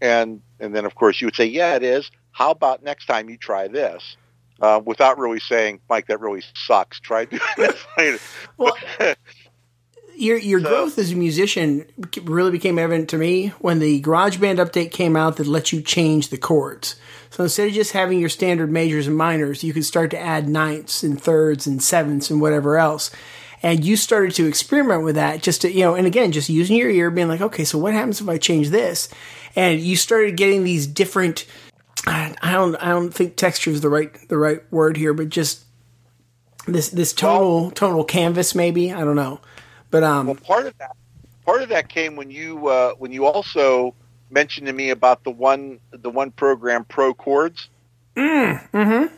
And and then of course you would say, yeah, it is. How about next time you try this? Uh, without really saying, Mike, that really sucks. Try doing this later. Well, your your So- growth as a musician really became evident to me when the GarageBand update came out that lets you change the chords. So instead of just having your standard majors and minors, you could start to add ninths and thirds and sevenths and whatever else. And you started to experiment with that just to, you know, and again, just using your ear, being like, okay, so what happens if I change this? And you started getting these different, I don't, I don't think texture is the right, the right word here, but just this, this tonal, tonal canvas, maybe. I don't know. But, um, Well, part of that, part of that came when you uh, when you also mentioned to me about the one the one program Pro Chords. mm, hmm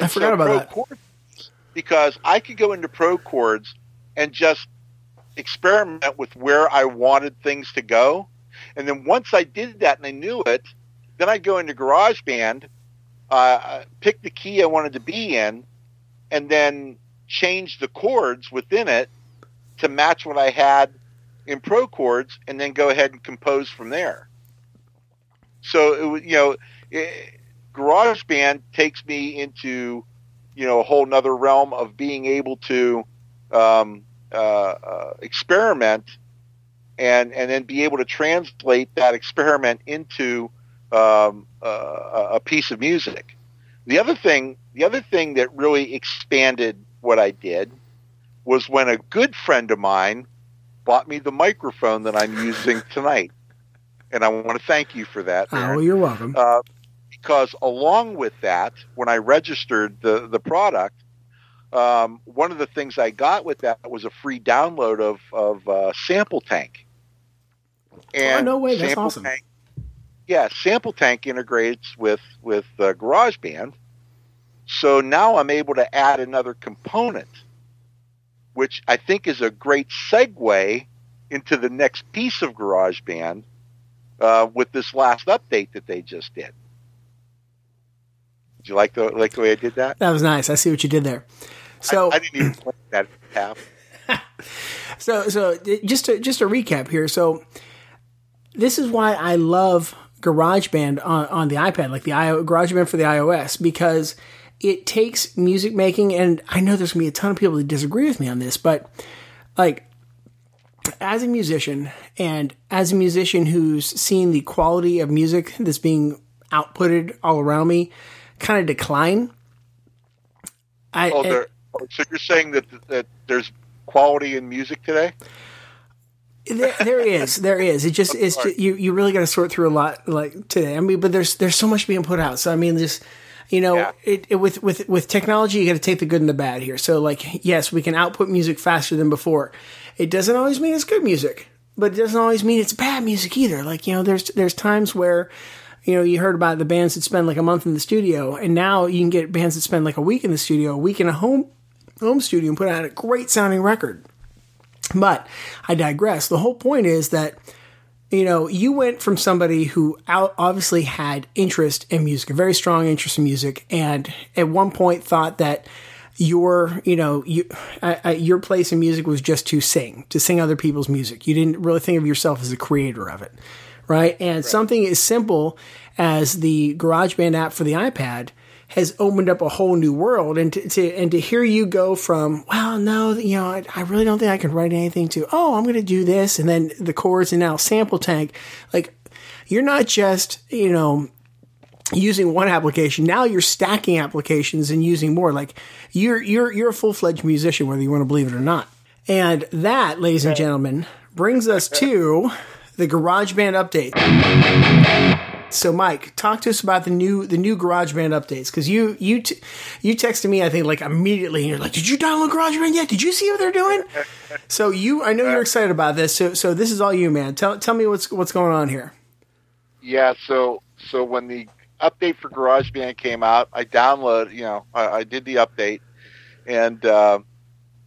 I forgot about Pro that. Chords, because I could go into Pro Chords and just experiment with where I wanted things to go, and then once I did that and I knew it, then I'd go into GarageBand, uh, pick the key I wanted to be in, and then change the chords within it to match what I had in Pro Chords, and then go ahead and compose from there. So it, was- you know, it, GarageBand takes me into you know a whole nother realm of being able to um, uh, uh, experiment and and then be able to translate that experiment into um, uh, a piece of music. The other thing, the other thing that really expanded what I did was when a good friend of mine bought me the microphone that I'm using tonight, and I want to thank you for that. Oh, well, you're welcome. Uh, because along with that, when I registered the the product, um, one of the things I got with that was a free download of of uh, SampleTank. Oh, no way, that's Sample awesome. Tank, yeah, SampleTank integrates with with uh, GarageBand, so now I'm able to add another component, which I think is a great segue into the next piece of GarageBand uh, with this last update that they just did. Did you like the like the way I did that? That was nice. I see what you did there. So, I, I didn't even plan that half. so, so just to just a recap here. So, this is why I love GarageBand on, on the iPad, like the IO, GarageBand for the iOS, because it takes music making, and I know there's gonna be a ton of people that disagree with me on this, but like as a musician and as a musician who's seen the quality of music that's being outputted all around me kind of decline. I, Oh, eh, there, oh, so you're saying that that there's quality in music today? there, there is, there is. It just, it's just, you, you really got to sort through a lot like today. I mean, but there's, there's so much being put out. So I mean, just, you know, Yeah. it, it with with with technology, you got to take the good and the bad here. So, like, yes, we can output music faster than before. It doesn't always mean it's good music, but it doesn't always mean it's bad music either. Like, you know, there's there's times where, you know, you heard about the bands that spend like a month in the studio, and now you can get bands that spend like a week in the studio, a week in a home home studio, and put out a great sounding record. But I digress. The whole point is that you know, you went from somebody who out obviously had interest in music, a very strong interest in music, and at one point thought that your, you know, you, uh, uh, your place in music was just to sing, to sing other people's music. You didn't really think of yourself as a creator of it, right? And something as simple as the GarageBand app for the iPad has opened up a whole new world. And to, to and to hear you go from well no you know I, I really don't think I can write anything to oh I'm going to do this and then the chords and now SampleTank like you're not just you know using one application. Now you're stacking applications and using more. Like you're you're you're a full-fledged musician whether you want to believe it or not. And that ladies and gentlemen brings us to the GarageBand update so, Mike, talk to us about the new the new GarageBand updates because you you t- you texted me I think like immediately and you're like, did you download GarageBand yet? Did you see what they're doing? so you I know you're excited about this. So so this is all you, man. Tell tell me what's what's going on here. Yeah, so so when the update for GarageBand came out, I downloaded, you know, I, I did the update, and uh,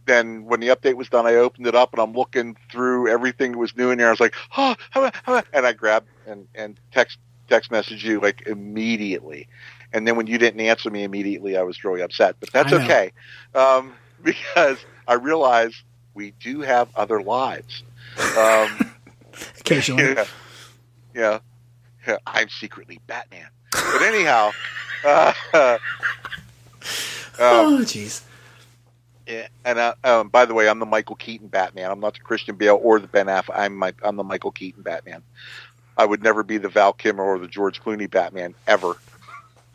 then when the update was done, I opened it up and I'm looking through everything that was new in there. I was like, oh, how, how, and I grabbed and and text text message you like immediately, and then when you didn't answer me immediately, I was really upset. But that's okay, um, because I realize we do have other lives. Um, Occasionally, yeah. yeah. Yeah. I'm secretly Batman. But anyhow, uh, um, oh jeez, yeah, and uh, um, by the way, I'm the Michael Keaton Batman. I'm not the Christian Bale or the Ben Affleck. I'm my, I'm the Michael Keaton Batman. I would never be the Val Kilmer or the George Clooney Batman ever.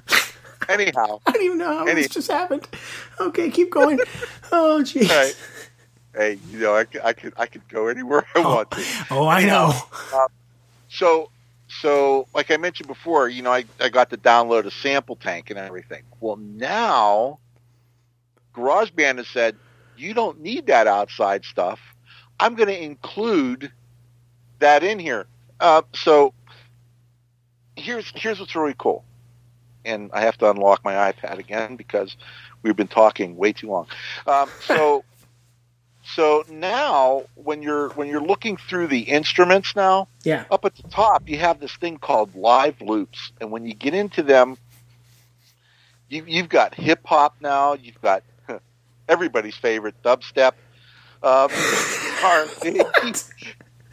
anyhow, I don't even know how this just happened. Okay, keep going. Oh jeez. hey, hey, you know, I, could- I could I could go anywhere I oh, want to. Oh, I know. Um, so, so like I mentioned before, you know, I, I got to download a SampleTank and everything. Well, now GarageBand has said you don't need that outside stuff. I'm going to include that in here. Uh, so here's here's what's really cool, and I have to unlock my iPad again because we've been talking way too long. Um, so. So now, when you're when you're looking through the instruments now, Yeah. up at the top, you have this thing called live loops, and when you get into them, you, you've got hip hop now. You've got everybody's favorite dubstep. Um, R&B.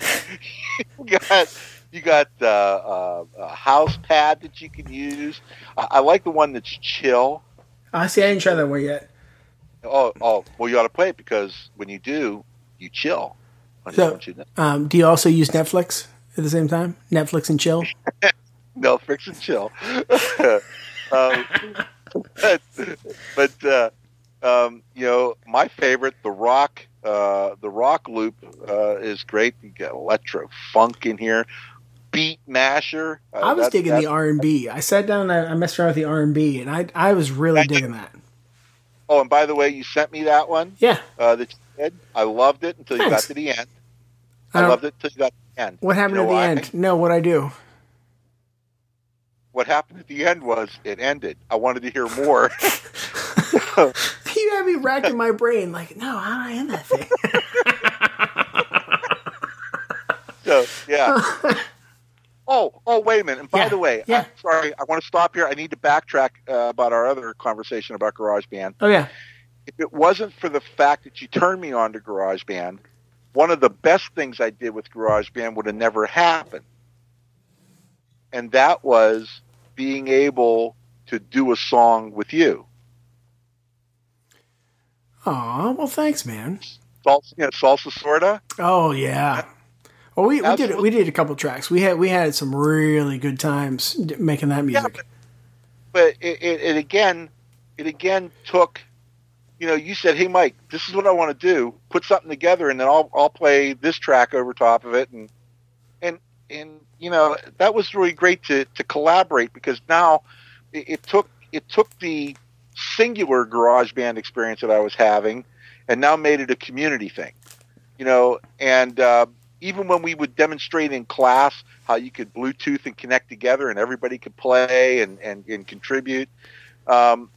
you got you got uh, uh, a house pad that you can use. I, I like the one that's chill. I see. I didn't try that one yet. Oh, oh, well, you ought to play it because when you do, you chill. So- you. Um, do you also use Netflix at the same time? Netflix and chill. No, fix and chill. um, but but uh, um, you know, my favorite, the rock, uh, the rock loop uh, is great. You got electro funk in here, beat masher. Uh, I was that- digging that- the R and B. I sat down and I, I messed around with the R and B, and I I was really digging that. Oh, and by the way, you sent me that one Yeah. uh, that you did. I loved it until you got to the end. I I loved it until you got to the end. What happened You know at the why? end? No, what I do? What happened at the end was it ended. I wanted to hear more. You had me racking my brain like, no, how do I end that thing? So yeah. oh, oh, wait a minute. And by Yeah, the way, yeah. I'm sorry, I want to stop here. I need to backtrack uh, about our other conversation about GarageBand. oh yeah. If it wasn't for the fact that you turned me on to GarageBand, one of the best things I did with GarageBand would have never happened. And that was being able to do a song with you. Aw, well, thanks, man. Salsa, you know, salsa sorta. Oh yeah. Well, we, we did we did a couple tracks. We had we had some really good times making that music. but- but it, it, it again, it again took. You know, you said, "Hey, Mike, this is what I want to do. Put something together, and then I'll I'll play this track over top of it." And and and you know that was really great to to collaborate because now it, it took it took the singular GarageBand experience that I was having and now made it a community thing. You know, and uh, even when we would demonstrate in class how you could Bluetooth and connect together and everybody could play and, and, and contribute, um,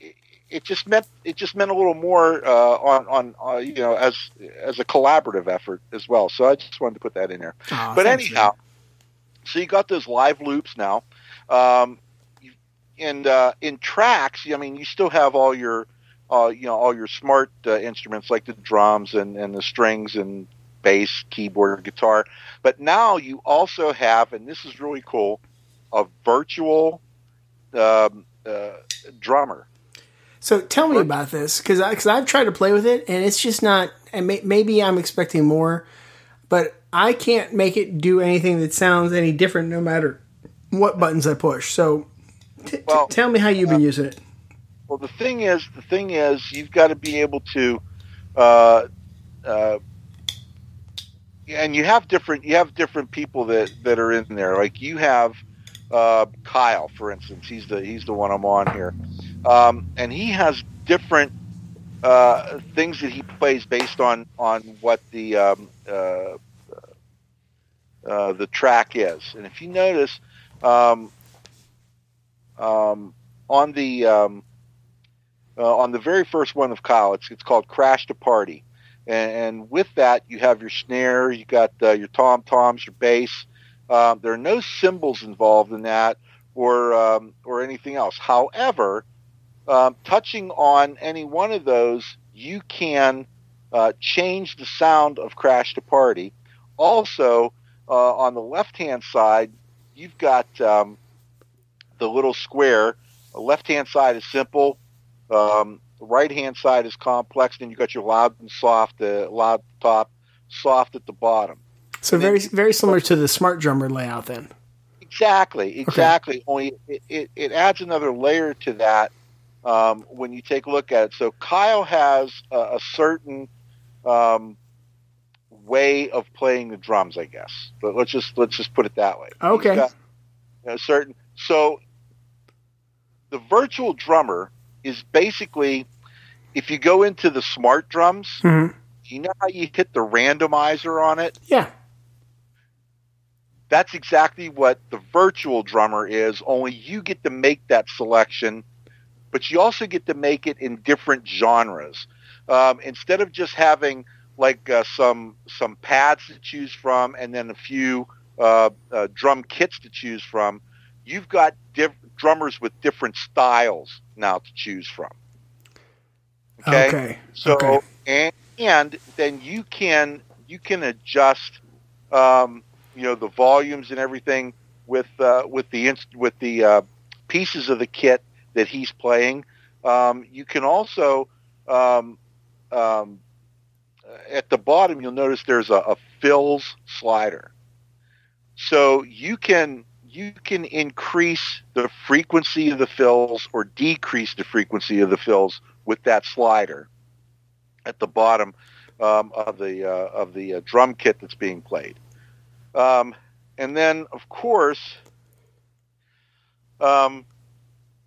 it, it, just meant it just meant a little more uh, on on uh, you know as as a collaborative effort as well. So I just wanted to put that in there. Oh, but anyhow, man. so you got those live loops now. Um, and uh, in tracks, I mean, you still have all your uh, you know all your smart uh, instruments like the drums and, and the strings and bass, keyboard, guitar. But now you also have, and this is really cool, a virtual um, uh, drummer. So tell me about this because because I've tried to play with it and it's just not. And may, maybe I'm expecting more, but I can't make it do anything that sounds any different no matter what buttons I push. So t- well, t- tell me how you've been uh, using it. Well, the thing is, the thing is, you've got to be able to, uh, uh, and you have different you have different people that that are in there. Like you have uh, Kyle, for instance. He's the he's the one I'm on here, um, and he has different uh, things that he plays based on on what the um, uh, uh, the track is. And if you notice, um, um, on the um, uh, on the very first one of Kyle. It's it's called Crash to Party, and, and with that you have your snare, you got uh, your tom toms, your bass. Um, there are no cymbals involved in that or um, or anything else. However, um, touching on any one of those, you can uh, change the sound of Crash to Party. Also, uh, on the left-hand side, you've got um, the little square. The left-hand side is simple. Um, the right hand side is complex, then you got your loud and soft, the uh, loud top, soft at the bottom. So and very then, very similar to the smart drummer layout then. Exactly, exactly. Okay. Only it, it, it, adds another layer to that um, when you take a look at it. So Kyle has a, a certain um, way of playing the drums, I guess. But let's just let's just put it that way. Okay. You know, certain. So the virtual drummer is basically if you go into the smart drums, mm-hmm. you know how you hit the randomizer on it? Yeah. That's exactly what the virtual drummer is, only you get to make that selection, but you also get to make it in different genres. Um, instead of just having like uh, some some pads to choose from and then a few uh, uh, drum kits to choose from, you've got diff- drummers with different styles now to choose from. Okay. okay. So okay. and and then you can you can adjust um, you know the volumes and everything with uh, with the inst- with the uh, pieces of the kit that he's playing. Um, you can also um, um at the bottom you'll notice there's a, a fills slider. So you can you can increase the frequency of the fills or decrease the frequency of the fills with that slider at the bottom um, of the uh, of the uh, drum kit that's being played. Um, and then, of course, um,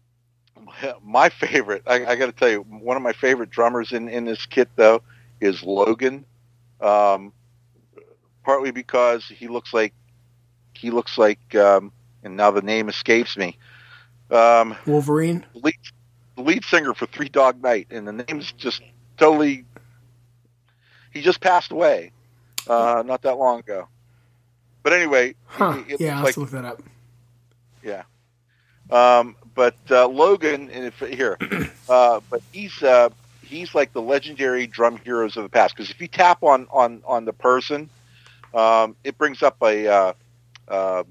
my favorite, I, I got to tell you, one of my favorite drummers in, in this kit, though, is Logan. Um, partly because he looks like he looks like, um, and now the name escapes me. Um, Wolverine, lead, lead singer for Three Dog Night, and the name's just totally. He just passed away, uh, not that long ago. But anyway, huh. it, it yeah, I'll look that up. Yeah, um, but uh, Logan, if, here, uh, but he's uh, he's like the legendary drum heroes of the past. Because if you tap on on on the person, um, it brings up a uh,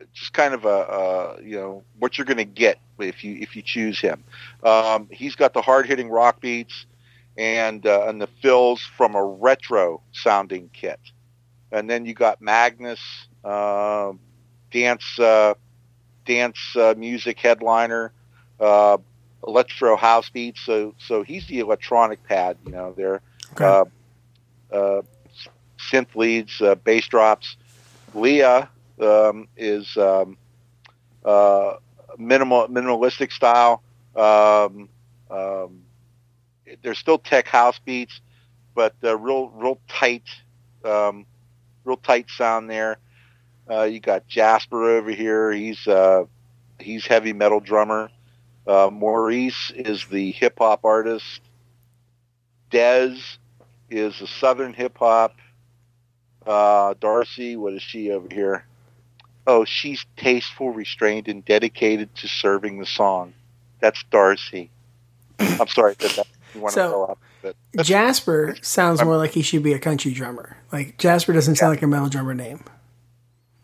uh, just kind of a, a you know what you're going to get if you if you choose him. Um, he's got the hard hitting rock beats and uh, and the fills from a retro sounding kit, and then you got Magnus uh, dance uh, dance uh, music headliner. Uh, electro house beats, so so he's the electronic pad, you know, there. Okay. synth leads, bass drops, Leah um, is um, uh, minimal minimalistic style. Um, um, there's still tech house beats, but uh, real real tight, um, real tight sound there. Uh, you got Jasper over here. He's uh, he's heavy metal drummer. Uh, Maurice is the hip hop artist. Dez is the southern hip hop. Uh, Darcy, what is she over here? Oh, she's tasteful, restrained, and dedicated to serving the song. That's Darcy. I'm sorry that, that you want So- up, but Jasper sounds more like he should be a country drummer. Like Jasper doesn't sound like a metal drummer name.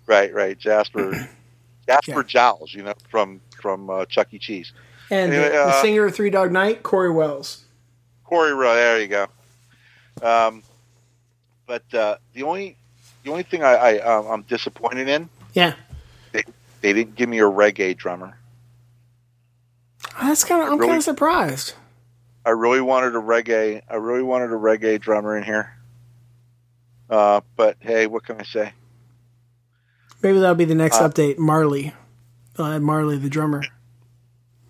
right, right, Jasper, Jasper Yeah. Jowls, you know, from from uh, Chuck E. Cheese. And the, Anyway, the uh, singer of Three Dog Night, Cory Wells. Corey Rowe, there you go. Um, but uh, the only the only thing I, I um, I'm disappointed in, Yeah, they they didn't give me a reggae drummer. that's kind of. I'm Really? kind of surprised. I really wanted a reggae. I really wanted a reggae drummer in here. Uh, but hey, what can I say? Maybe that'll be the next Uh, update. Marley, they'll Marley the drummer.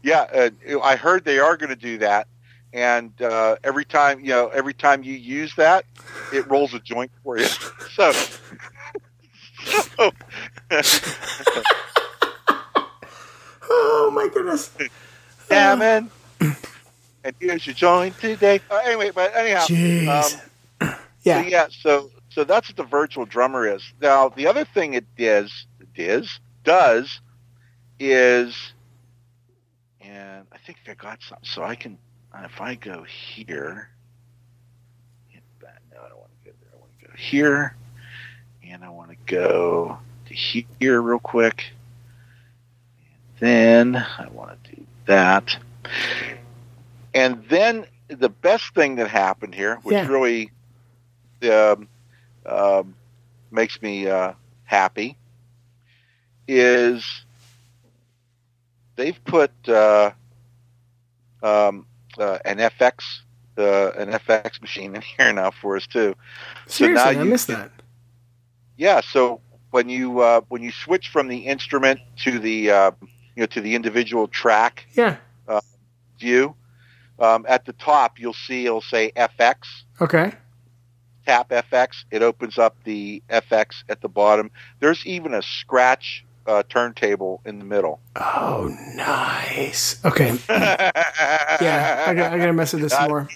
Yeah, uh, I heard they are going to do that, and uh, every time you know, every time you use that, it rolls a joint for you. So, so Oh my goodness! yeah, man. And here's your joint today. Uh, anyway, but anyhow, um, yeah, So, yeah, so so that's what the virtual drummer is. Now the other thing it is does does is and I think I got something so I can if I go here no I don't want to go there. I want to go here and I want to go to here real quick. And then I want to do that. And then the best thing that happened here which Yeah. really um, um, makes me uh, happy is they've put uh, um, uh, an FX uh, an FX machine in here now for us too. So now seriously, I you missed that. Yeah, so when you uh, when you switch from the instrument to the uh, you know to the individual track Yeah. view, um, at the top you'll see it'll say FX. Okay. tap FX, it opens up the FX at the bottom. There's even a scratch uh, turntable in the middle. Oh, nice. Okay. Yeah, I got, I got to mess with this some more.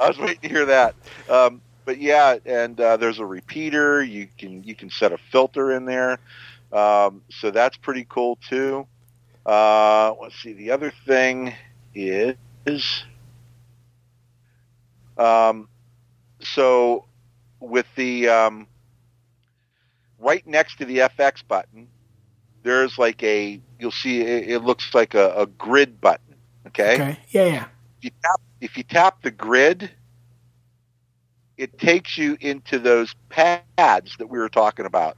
I was waiting to hear that. Um, but yeah, and uh, there's a repeater. You can you can set a filter in there, um, so that's pretty cool too. Uh, let's see. The other thing is, um, so with the um, right next to the FX button, there's like a you'll see it, it looks like a, a grid button. Okay. Yeah, yeah. if you tap if you tap the grid, it takes you into those pads that we were talking about,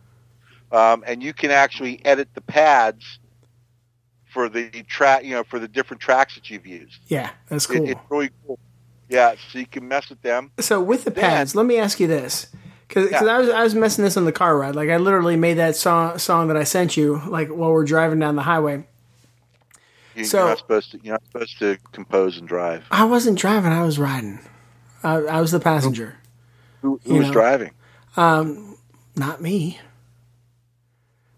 um, and you can actually edit the pads for the track, you know, for the different tracks that you've used. Yeah, that's It- cool. it's really cool. Yeah, so you can mess with them. So with the Then- pads, let me ask you this, because Yeah. I was I was messing this on the car ride. Like I literally made that song song that I sent you, like while we're driving down the highway. You, So- you're not supposed to. You're not supposed to compose and drive. I wasn't driving; I was riding. I, I was the passenger, Who, who You was know. driving? Um, not me.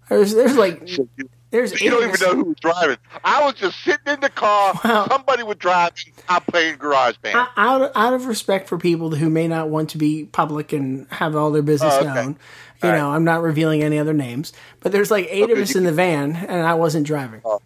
There's there's like there's you don't even know who was driving. I was just sitting in the car. Somebody was driving. I'm playing GarageBand. I- out out of respect for people who may not want to be public and have all their business Oh, okay. known. You All know, I'm not revealing any other names, but there's like eight of us in the van, and I wasn't driving. oh,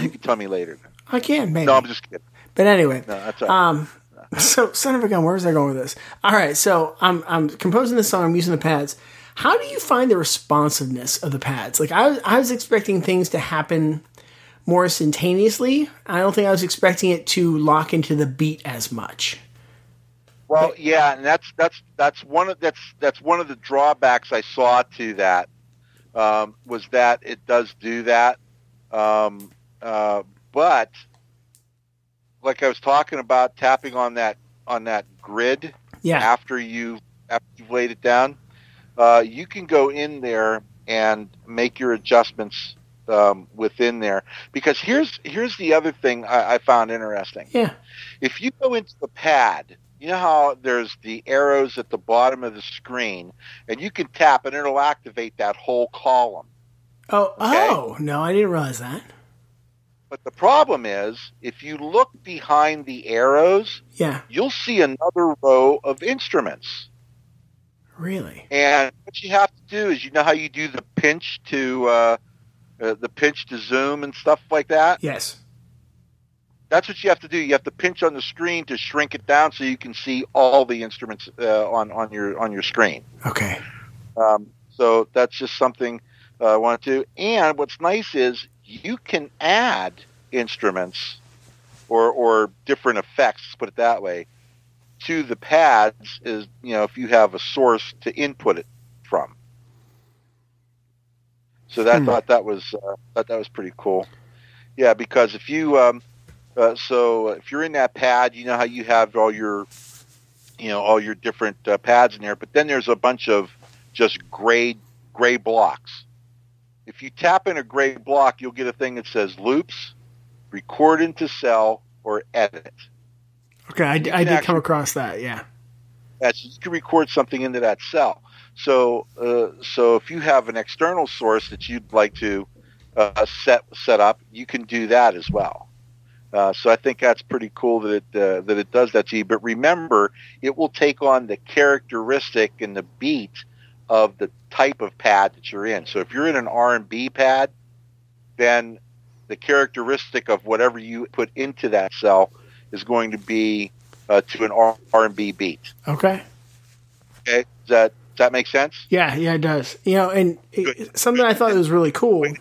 you can tell me later. I can maybe, No, I'm just kidding. but anyway. No, that's all right. Um, so son of a gun, where was I going with this? All right, so I'm I'm composing this song. I'm using the pads. How do you find the responsiveness of the pads? Like I was, I was expecting things to happen more instantaneously. I don't think I was expecting it to lock into the beat as much. Well, yeah, and that's that's that's one of that's that's one of the drawbacks I saw to that um, was that it does do that, um, uh, but like I was talking about, tapping on that on that grid Yeah, after you after you've laid it down, uh, you can go in there and make your adjustments um, within there. Because here's here's the other thing I, I found interesting. Yeah. If you go into the pad, you know how there's the arrows at the bottom of the screen, and you can tap and it'll activate that whole column. Oh, Okay. oh no, I didn't realize that. But the problem is, if you look behind the arrows, Yeah, you'll see another row of instruments. Really. And what you have to do is, you know how you do the pinch to uh, uh, the pinch to zoom and stuff like that. Yes. That's what you have to do. You have to pinch on the screen to shrink it down so you can see all the instruments uh, on on your on your screen. Okay. Um, so that's just something uh, I want to. And what's nice is you can add instruments or or different effects. Let's put it that way to the pads. Is you know if you have a source to input it from. So that Hmm. thought that was uh, thought that was pretty cool. Yeah, because if you um, uh, so if you're in that pad, you know how you have all your you know all your different uh, pads in there, but then there's a bunch of just gray gray blocks. If you tap in a gray block, you'll get a thing that says loops, record into cell, or edit. Okay, I, I did actually- come across that. Yeah. That's you can record something into that cell. So uh, so if you have an external source that you'd like to uh, set set up, you can do that as well. Uh, so I think that's pretty cool that it uh, that it does that to you. But remember, it will take on the characteristic and the beat of the type of pad that you're in. So if you're in an R&B pad, then the characteristic of whatever you put into that cell is going to be uh, to an R- R&B beat. Okay. Okay, does that does that make sense? Yeah, yeah, it does. You know, and it, something I thought was really cool.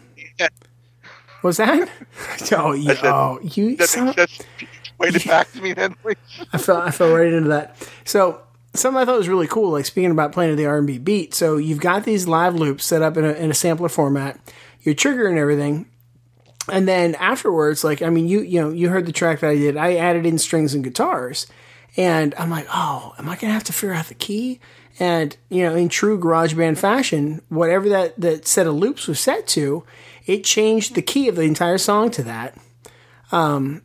Was that? Oh, you, I said- oh, you. That son- makes sense. Can you Explain it back to me then, please. I fell I fell right into that. So something I thought was really cool, like speaking about playing to the R and B beat. So you've got these live loops set up in a, in a sampler format, your trigger and everything, and then afterwards, like I mean, you you know you heard the track that I did. I added in strings and guitars, and I'm like, oh, am I gonna have to figure out the key? And you know, in true GarageBand fashion, whatever that that set of loops was set to, it changed the key of the entire song to that Um,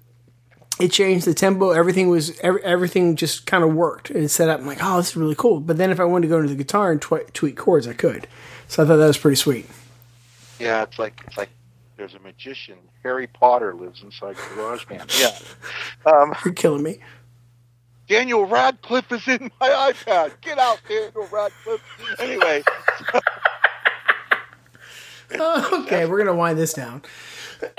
it changed the tempo. Everything was every, everything just kind of worked and set up. I'm like, oh, this is really cool. But then if I wanted to go into the guitar and tw- tweak chords, I could. So I thought that was pretty sweet. Yeah, it's like it's like there's a magician. Harry Potter lives inside GarageBand. Yeah. Um, You're killing me. Daniel Radcliffe is in my iPad. Get out, Daniel Radcliffe. Anyway, okay, we're gonna wind this down.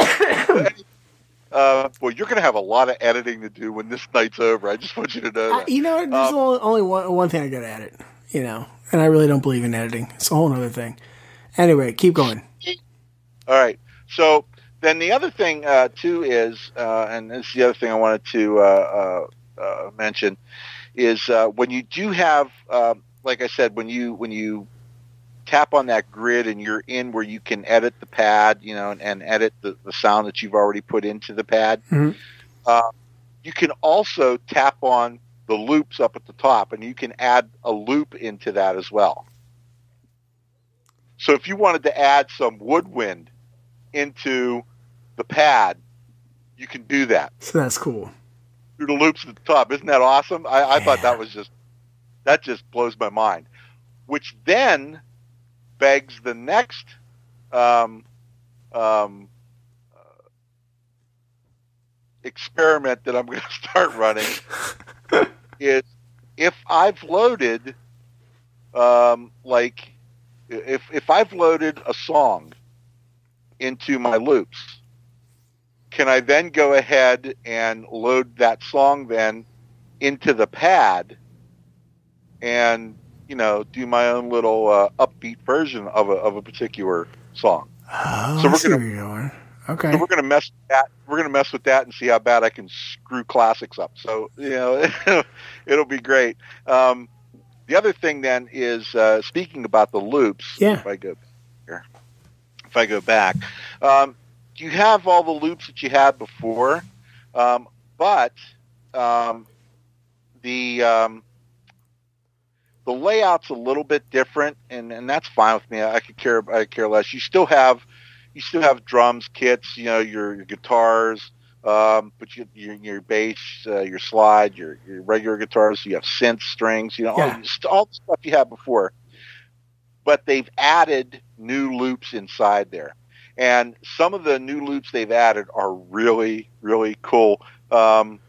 uh, boy, you're going to have a lot of editing to do when this night's over. I just want you to know I, you know, there's Um, only, only one, one thing I got to edit. You know, and I really don't believe in editing. It's a whole other thing. Anyway, keep going. All right. So then the other thing uh, too is, uh, and this is the other thing I wanted to uh, uh, uh, mention, is uh, when you do have, um, like I said, when you when you tap on that grid and you're in where you can edit the pad, you know, and, and edit the, the sound that you've already put into the pad. Mhm. Uh, you can also tap on the loops up at the top, and you can add a loop into that as well. So if you wanted to add some woodwind into the pad, you can do that So that's cool. through the loops at the top. Isn't that awesome? I, I thought that was just that just blows my mind. Which then begs the next um, um, uh, experiment that I'm going to start running is if I've loaded um, like if if I've loaded a song into my loops, can I then go ahead and load that song then into the pad and you know do my own little uh, upbeat version of a of a particular song? Oh, So we're where. So Okay. we're gonna mess with that. We're gonna mess with that and see how bad I can screw classics up. So you know, it'll be great. Um, the other thing then is uh, speaking about the loops. Yeah. If I go if I go back, um, you have all the loops that you had before, um, but um, the um, the layout's a little bit different, and, and that's fine with me. I could care I care less. You still have you still have drums, kits, you know, your, your guitars, um, but you, your, your bass, uh, your slide, your, your regular guitars, you have synth strings, you know, Yeah. all, all the stuff you had before. But they've added new loops inside there. And some of the new loops they've added are really, really cool. Um,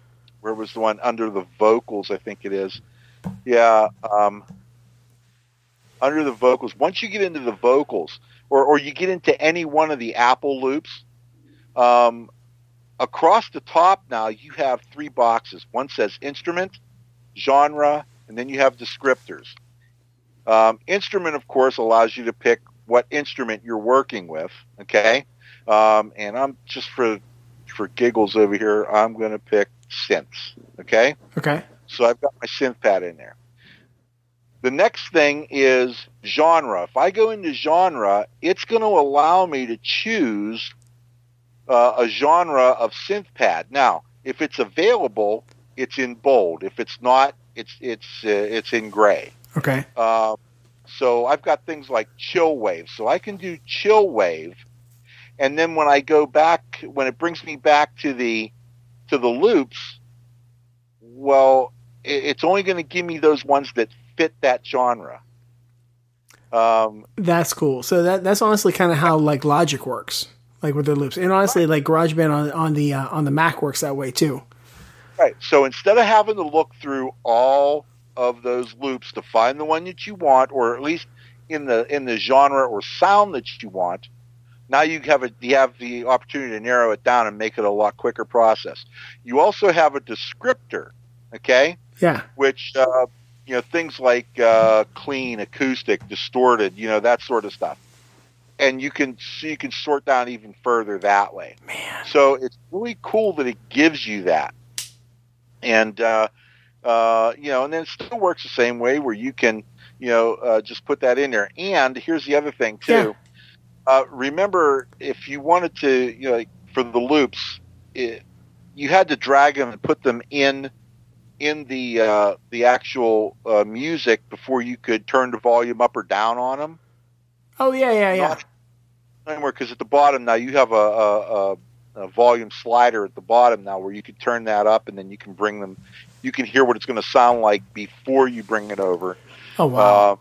where was the one under the vocals? I think it is. Yeah. Um, under the vocals. Once you get into the vocals, or, or you get into any one of the Apple loops, um, across the top now you have three boxes. One says instrument, genre, and then you have descriptors. Um, instrument, of course, allows you to pick what instrument you're working with. Okay, um, and I'm just for for giggles over here. I'm going to pick synths. Okay. Okay. So I've got my synth pad in there. The next thing is genre. If I go into genre, it's going to allow me to choose uh, a genre of synth pad. Now, if it's available, it's in bold. If it's not, it's it's uh, it's in gray. Okay. Uh, so I've got things like chill wave. So I can do chill wave, and then when I go back, when it brings me back to the to the loops, well, it's only going to give me those ones that fit that genre. Um, That's cool. So that that's honestly kind of how like Logic works, like with their loops, and honestly, like GarageBand on on the uh, on the Mac works that way too. Right. So instead of having to look through all of those loops to find the one that you want, or at least in the in the genre or sound that you want, now you have a you have the opportunity to narrow it down and make it a lot quicker process. You also have a descriptor, okay, Yeah. which uh, you know things like uh, clean, acoustic, distorted, you know that sort of stuff, and you can so you can sort down even further that way. Man. So it's really cool that it gives you that. And, uh, uh, you know, and then it still works the same way where you can, you know, uh, just put that in there. And here's the other thing, too. Yeah. Uh, remember, if you wanted to, you know, like for the loops, it, you had to drag them and put them in in the uh, the actual uh, music before you could turn the volume up or down on them Oh yeah, yeah, yeah. anymore because at the bottom now you have a, a, a, a volume slider at the bottom now where you can turn that up and then you can bring them you can hear what it's going to sound like before you bring it over. Oh wow. uh,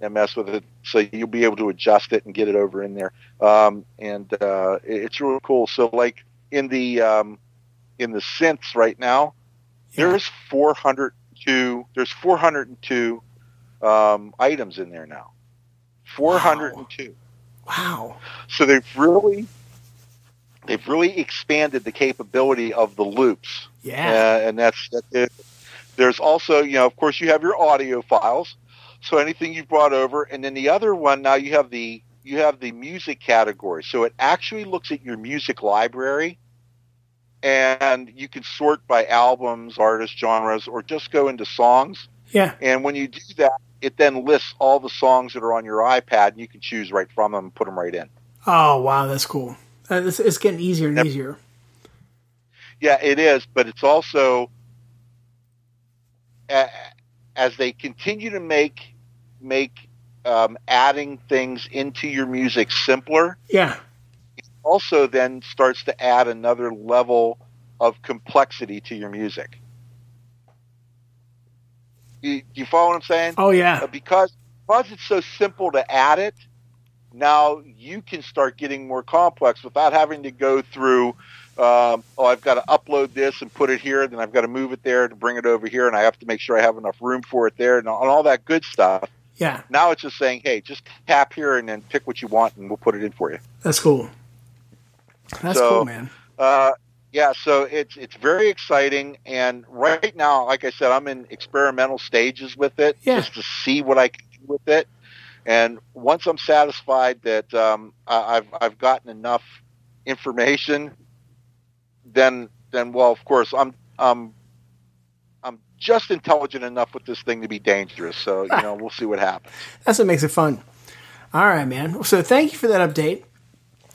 and mess with it. So you'll be able to adjust it and get it over in there. Um, and uh, it's really cool. So like in the um, in the synths right now Yeah. there's 402 there's 402 um, items in there now. 402 wow. so they've really they've really expanded the capability of the loops, Yeah. uh, and that's, that's it. There's also, you know, of course, you have your audio files. So anything you brought over, and then the other one now you have the you have the music category. So it actually looks at your music library, and you can sort by albums, artists, genres, or just go into songs. Yeah. And when you do that, it then lists all the songs that are on your iPad, and you can choose right from them and put them right in. Oh wow, that's cool. Uh, It's, it's getting easier and Yep. easier. Yeah, it is, but it's also a- as they continue to make make um, adding things into your music simpler. Yeah. It Also, then starts to add another level of complexity to your music. You, you follow what I'm saying? Oh yeah. Uh, because because it's so simple to add it, now you can start getting more complex without having to go through. Um, oh, I've got to upload this and put it here, then I've got to move it there to bring it over here, and I have to make sure I have enough room for it there, and all, and all that good stuff. Yeah. Now it's just saying, hey, just tap here and then pick what you want, and we'll put it in for you. That's cool. That's So- cool, man. Uh, yeah, so it's it's very exciting, and right now, like I said, I'm in experimental stages with it, Yeah. just to see what I can do with it. And once I'm satisfied that um, I- I've I've gotten enough information, then then well, of course, I'm I'm I'm just intelligent enough with this thing to be dangerous. So you know, we'll see what happens. That's what makes it fun. All right, man. So thank you for that update.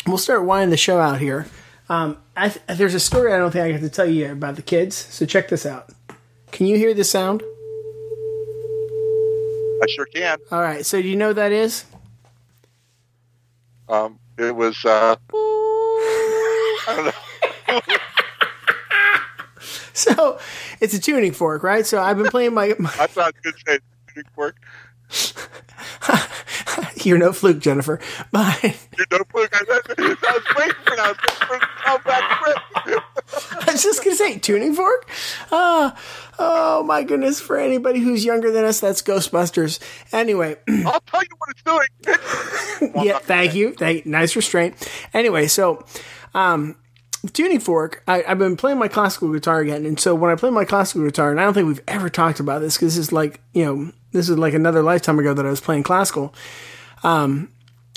We'll start winding the show out here. Um, I th- there's a story I don't think I have to tell you about the kids. So check this out. Can you hear the sound? I sure can. All right. So do you know what that is? Um, It was. Uh, I don't know. so it's a tuning fork, right? So I've been playing my. my I thought said tuning fork. You're no fluke, Jennifer. But You're no fluke. I, said, I was waiting for that. I was waiting for it to come. I was just gonna say tuning fork. Ah, oh my goodness! For anybody who's younger than us, that's Ghostbusters. Anyway, I'll tell you what it's doing. yeah, thank you. Thank, nice restraint. Anyway, so um, tuning fork. I, I've been playing my classical guitar again, and so when I play my classical guitar, and I don't think we've ever talked about this because this is like you know this is like another lifetime ago that I was playing classical. Um,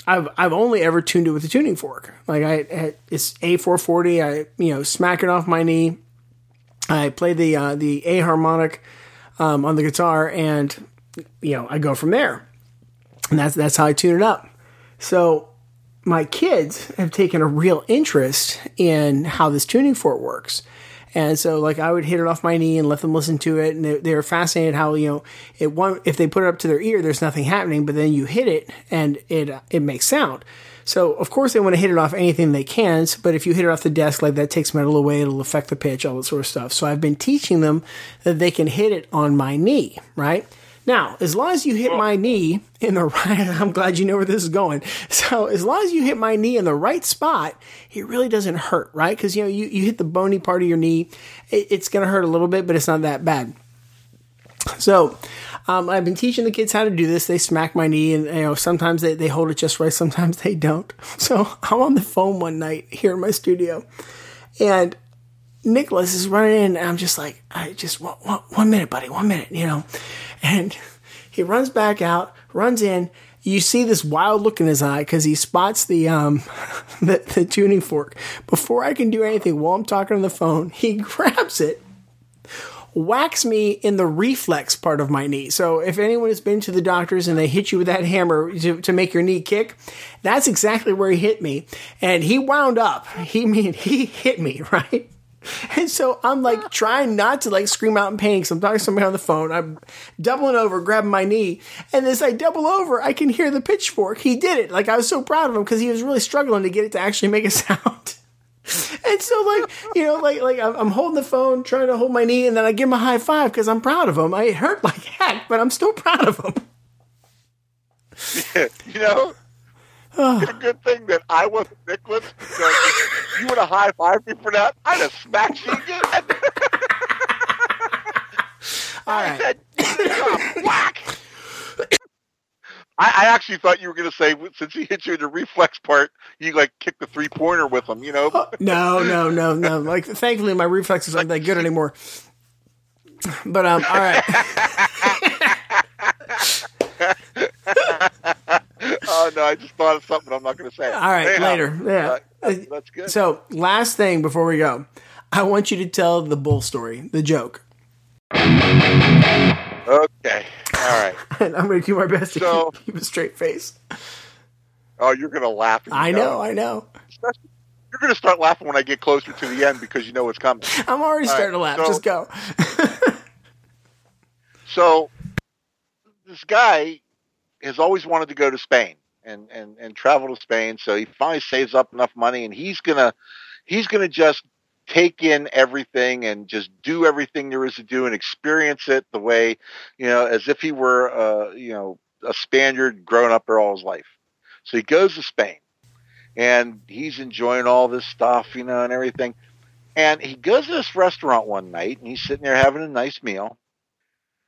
I've I've only ever tuned it with a tuning fork. Like I, it's A four forty. I you know smack it off my knee. I play the uh, the A harmonic um, on the guitar, and you know I go from there, and that's that's how I tune it up. So my kids have taken a real interest in how this tuning fork works. And so, like, I would hit it off my knee and let them listen to it, and they, they were fascinated how you know it. One, if they put it up to their ear, there's nothing happening, but then you hit it and it uh, it makes sound. So of course they want to hit it off anything they can, but if you hit it off the desk, like that takes metal away, it'll affect the pitch, all that sort of stuff. So I've been teaching them that they can hit it on my knee, right? Now, as long as you hit my knee in the right, I'm glad you know where this is going. So, as long as you hit my knee in the right spot, it really doesn't hurt, right? Because you know you, you hit the bony part of your knee, it, it's going to hurt a little bit, but it's not that bad. So, um, I've been teaching the kids how to do this. They smack my knee, and you know sometimes they, they hold it just right, sometimes they don't. So I'm on the phone one night here in my studio, and Nicholas is running in, and I'm just like, I just one, one, one minute, buddy, one minute, you know. And he runs back out, runs in. You see this wild look in his eye because he spots the um the, the tuning fork. Before I can do anything while I'm talking on the phone, he grabs it, whacks me in the reflex part of my knee. So if anyone has been to the doctors and they hit you with that hammer to, to make your knee kick, that's exactly where he hit me. And he wound up. He mean he hit me, right? And so I'm like trying not to like scream out in pain because I'm talking to somebody on the phone. I'm doubling over, grabbing my knee. And as I double over, I can hear the pitchfork. He did it. Like I was so proud of him because he was really struggling to get it to actually make a sound. And so, like, you know, like, like I'm holding the phone, trying to hold my knee, and then I give him a high five because I'm proud of him. I hurt like heck, but I'm still proud of him. you know, it's a good thing that I wasn't Nicholas because if you would have high fived me for that, I'd have smacked you again. All right. Said, whack. I, I actually thought you were going to say since he hit you in the reflex part, you like kick the three pointer with him. You know? no, no, no, no. Like, thankfully, my reflexes aren't that good anymore. But um, all right. oh no, I just thought of something. I'm not going to say. It. All right, Anyhow, later. Yeah, uh, that's, that's good. So, last thing before we go, I want you to tell the bull story, the joke. Okay. All right. And I'm going to do my best to So- keep, keep a straight face. Oh, you're going to laugh. you I know, I know. Especially- You're going to start laughing when I get closer to the end because you know what's coming. I'm already All starting to laugh. so- Just go. So this guy has always wanted to go to Spain and, and, and travel to Spain. So he finally saves up enough money and he's gonna he's gonna just take in everything and just do everything there is to do and experience it the way you know as if he were uh, you know a Spaniard grown up there all his life. So he goes to Spain and he's enjoying all this stuff, you know, and everything. And he goes to this restaurant one night and he's sitting there having a nice meal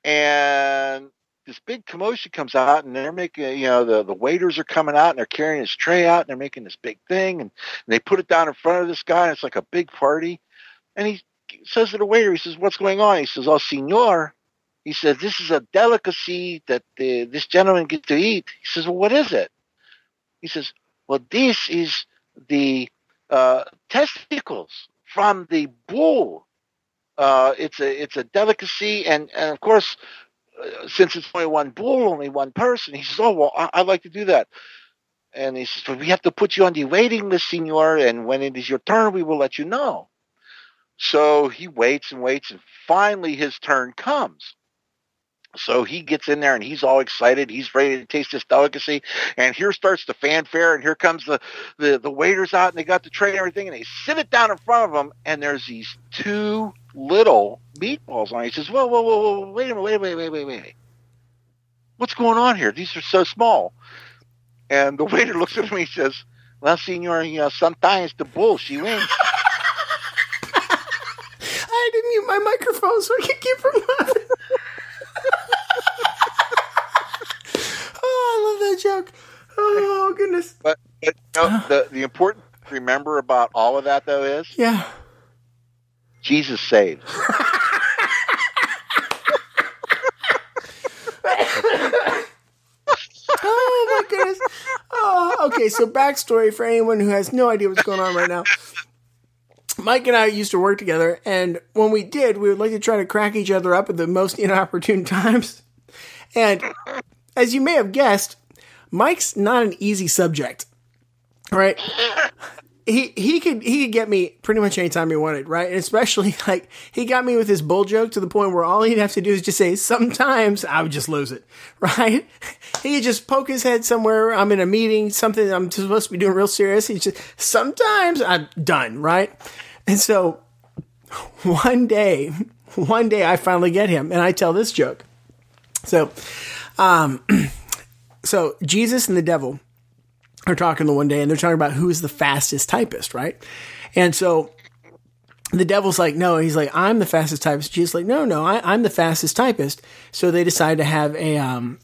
and this big commotion comes out and they're making you know the, the waiters are coming out and they're carrying his tray out and they're making this big thing and, and they put it down in front of this guy and it's like a big party. And he says to the waiter he says what's going on? He says oh senor he says this is a delicacy that the, this gentleman gets to eat. He says well what is it? He says well this is the uh, testicles from the bull. Uh, it's a it's a delicacy, and, and of course, since it's only one bull, only one person, he says, "Oh well, I, I'd like to do that." And he says, "We have to put you on the waiting list, Senor, and when it is your turn, we will let you know." So he waits and waits, and finally his turn comes. So he gets in there and he's all excited. He's ready to taste this delicacy. And here starts the fanfare. And here comes the, the, the waiters out and they got the tray and everything. And they sit it down in front of him. And there's these two little meatballs on it. He says, whoa, whoa, whoa, whoa, wait a minute, wait, wait, wait, wait, wait. What's going on here? These are so small. And the waiter looks at me and he says, well, senor, you know, sometimes the bull, she wins. I didn't mute my microphone so I could keep from laughing. oh, I love that joke. Oh, goodness. But, but you know, the, the important to remember about all of that, though, is Yeah. Jesus saves. Oh, my goodness. Oh, okay, so backstory for anyone who has no idea what's going on right now. Mike and I used to work together, and when we did, we would like to try to crack each other up at the most inopportune times. And as you may have guessed, Mike's not an easy subject. right? He he could he could get me pretty much anytime he wanted, right? And especially like he got me with his bull joke to the point where all he'd have to do is just say, sometimes I would just lose it. Right? He could just poke his head somewhere, I'm in a meeting, something I'm supposed to be doing real serious. He's just sometimes I'm done, right? And so one day, one day I finally get him and I tell this joke. So um so Jesus and the devil are talking the one day and they're talking about who's the fastest typist, right? And so the devil's like, no, he's like, I'm the fastest typist. Jesus like, no, no, I, I'm the fastest typist. So they decide to have a, um,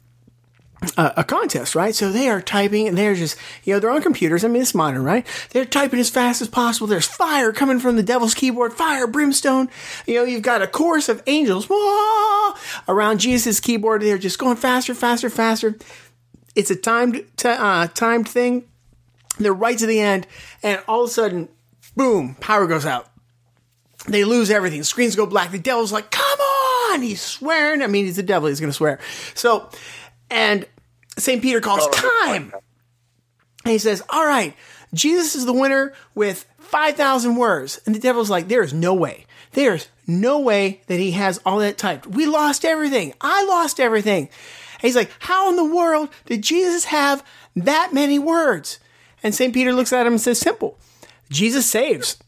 a, a contest, right? So they are typing and they're just, you know, they're on computers. I mean, it's modern, right? They're typing as fast as possible. There's fire coming from the devil's keyboard, fire, brimstone. You know, you've got a chorus of angels around Jesus' keyboard. They're just going faster, faster, faster. It's a timed, t- uh, timed thing. They're right to the end, and all of a sudden, boom, power goes out. They lose everything. Screens go black. The devil's like, come on! He's swearing. I mean, he's the devil. He's going to swear. So, and St. Peter calls time. And he says, all right, Jesus is the winner with 5,000 words. And the devil's like, there is no way. There's no way that he has all that typed. We lost everything. I lost everything. And he's like, how in the world did Jesus have that many words? And St. Peter looks at him and says, simple. Jesus saves.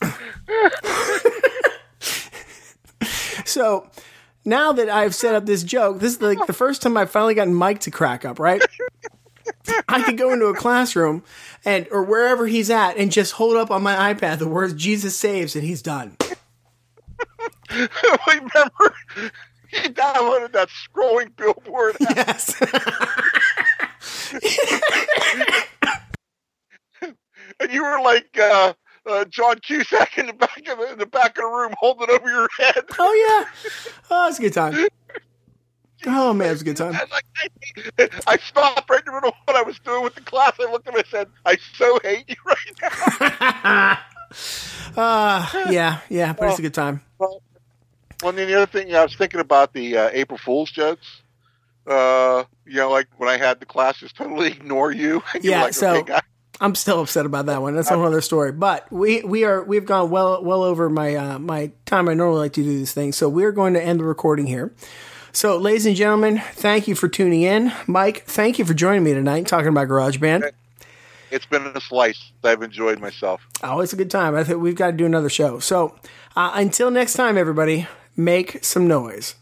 so now that I've set up this joke, this is like the first time I've finally gotten Mike to crack up, right? I could go into a classroom and or wherever he's at and just hold up on my iPad the words Jesus saves and he's done. Remember, he downloaded that scrolling billboard. Yes. and you were like uh, uh, John Cusack in the back of the, in the back of the room, holding it over your head. oh yeah. Oh, it's a good time. Oh man, it's a good time. Like, I, I stopped right in the middle of what I was doing with the class. I looked at him and said, "I so hate you right now." Uh, yeah, yeah, but it's a good time. Well, well, and then the other thing, I was thinking about the uh, April Fool's jokes. Uh, you know, like when I had the class just totally ignore you. And Yeah, like, so- okay. I'm still upset about that one. That's a whole other story. But we we are we've gone well well over my uh, my time I normally like to do these things. So we're going to end the recording here. So, ladies and gentlemen, thank you for tuning in. Mike, thank you for joining me tonight talking about GarageBand. It's been a slice. I've enjoyed myself. Oh, it's a good time. I think we've got to do another show. So, uh, until next time, everybody, make some noise.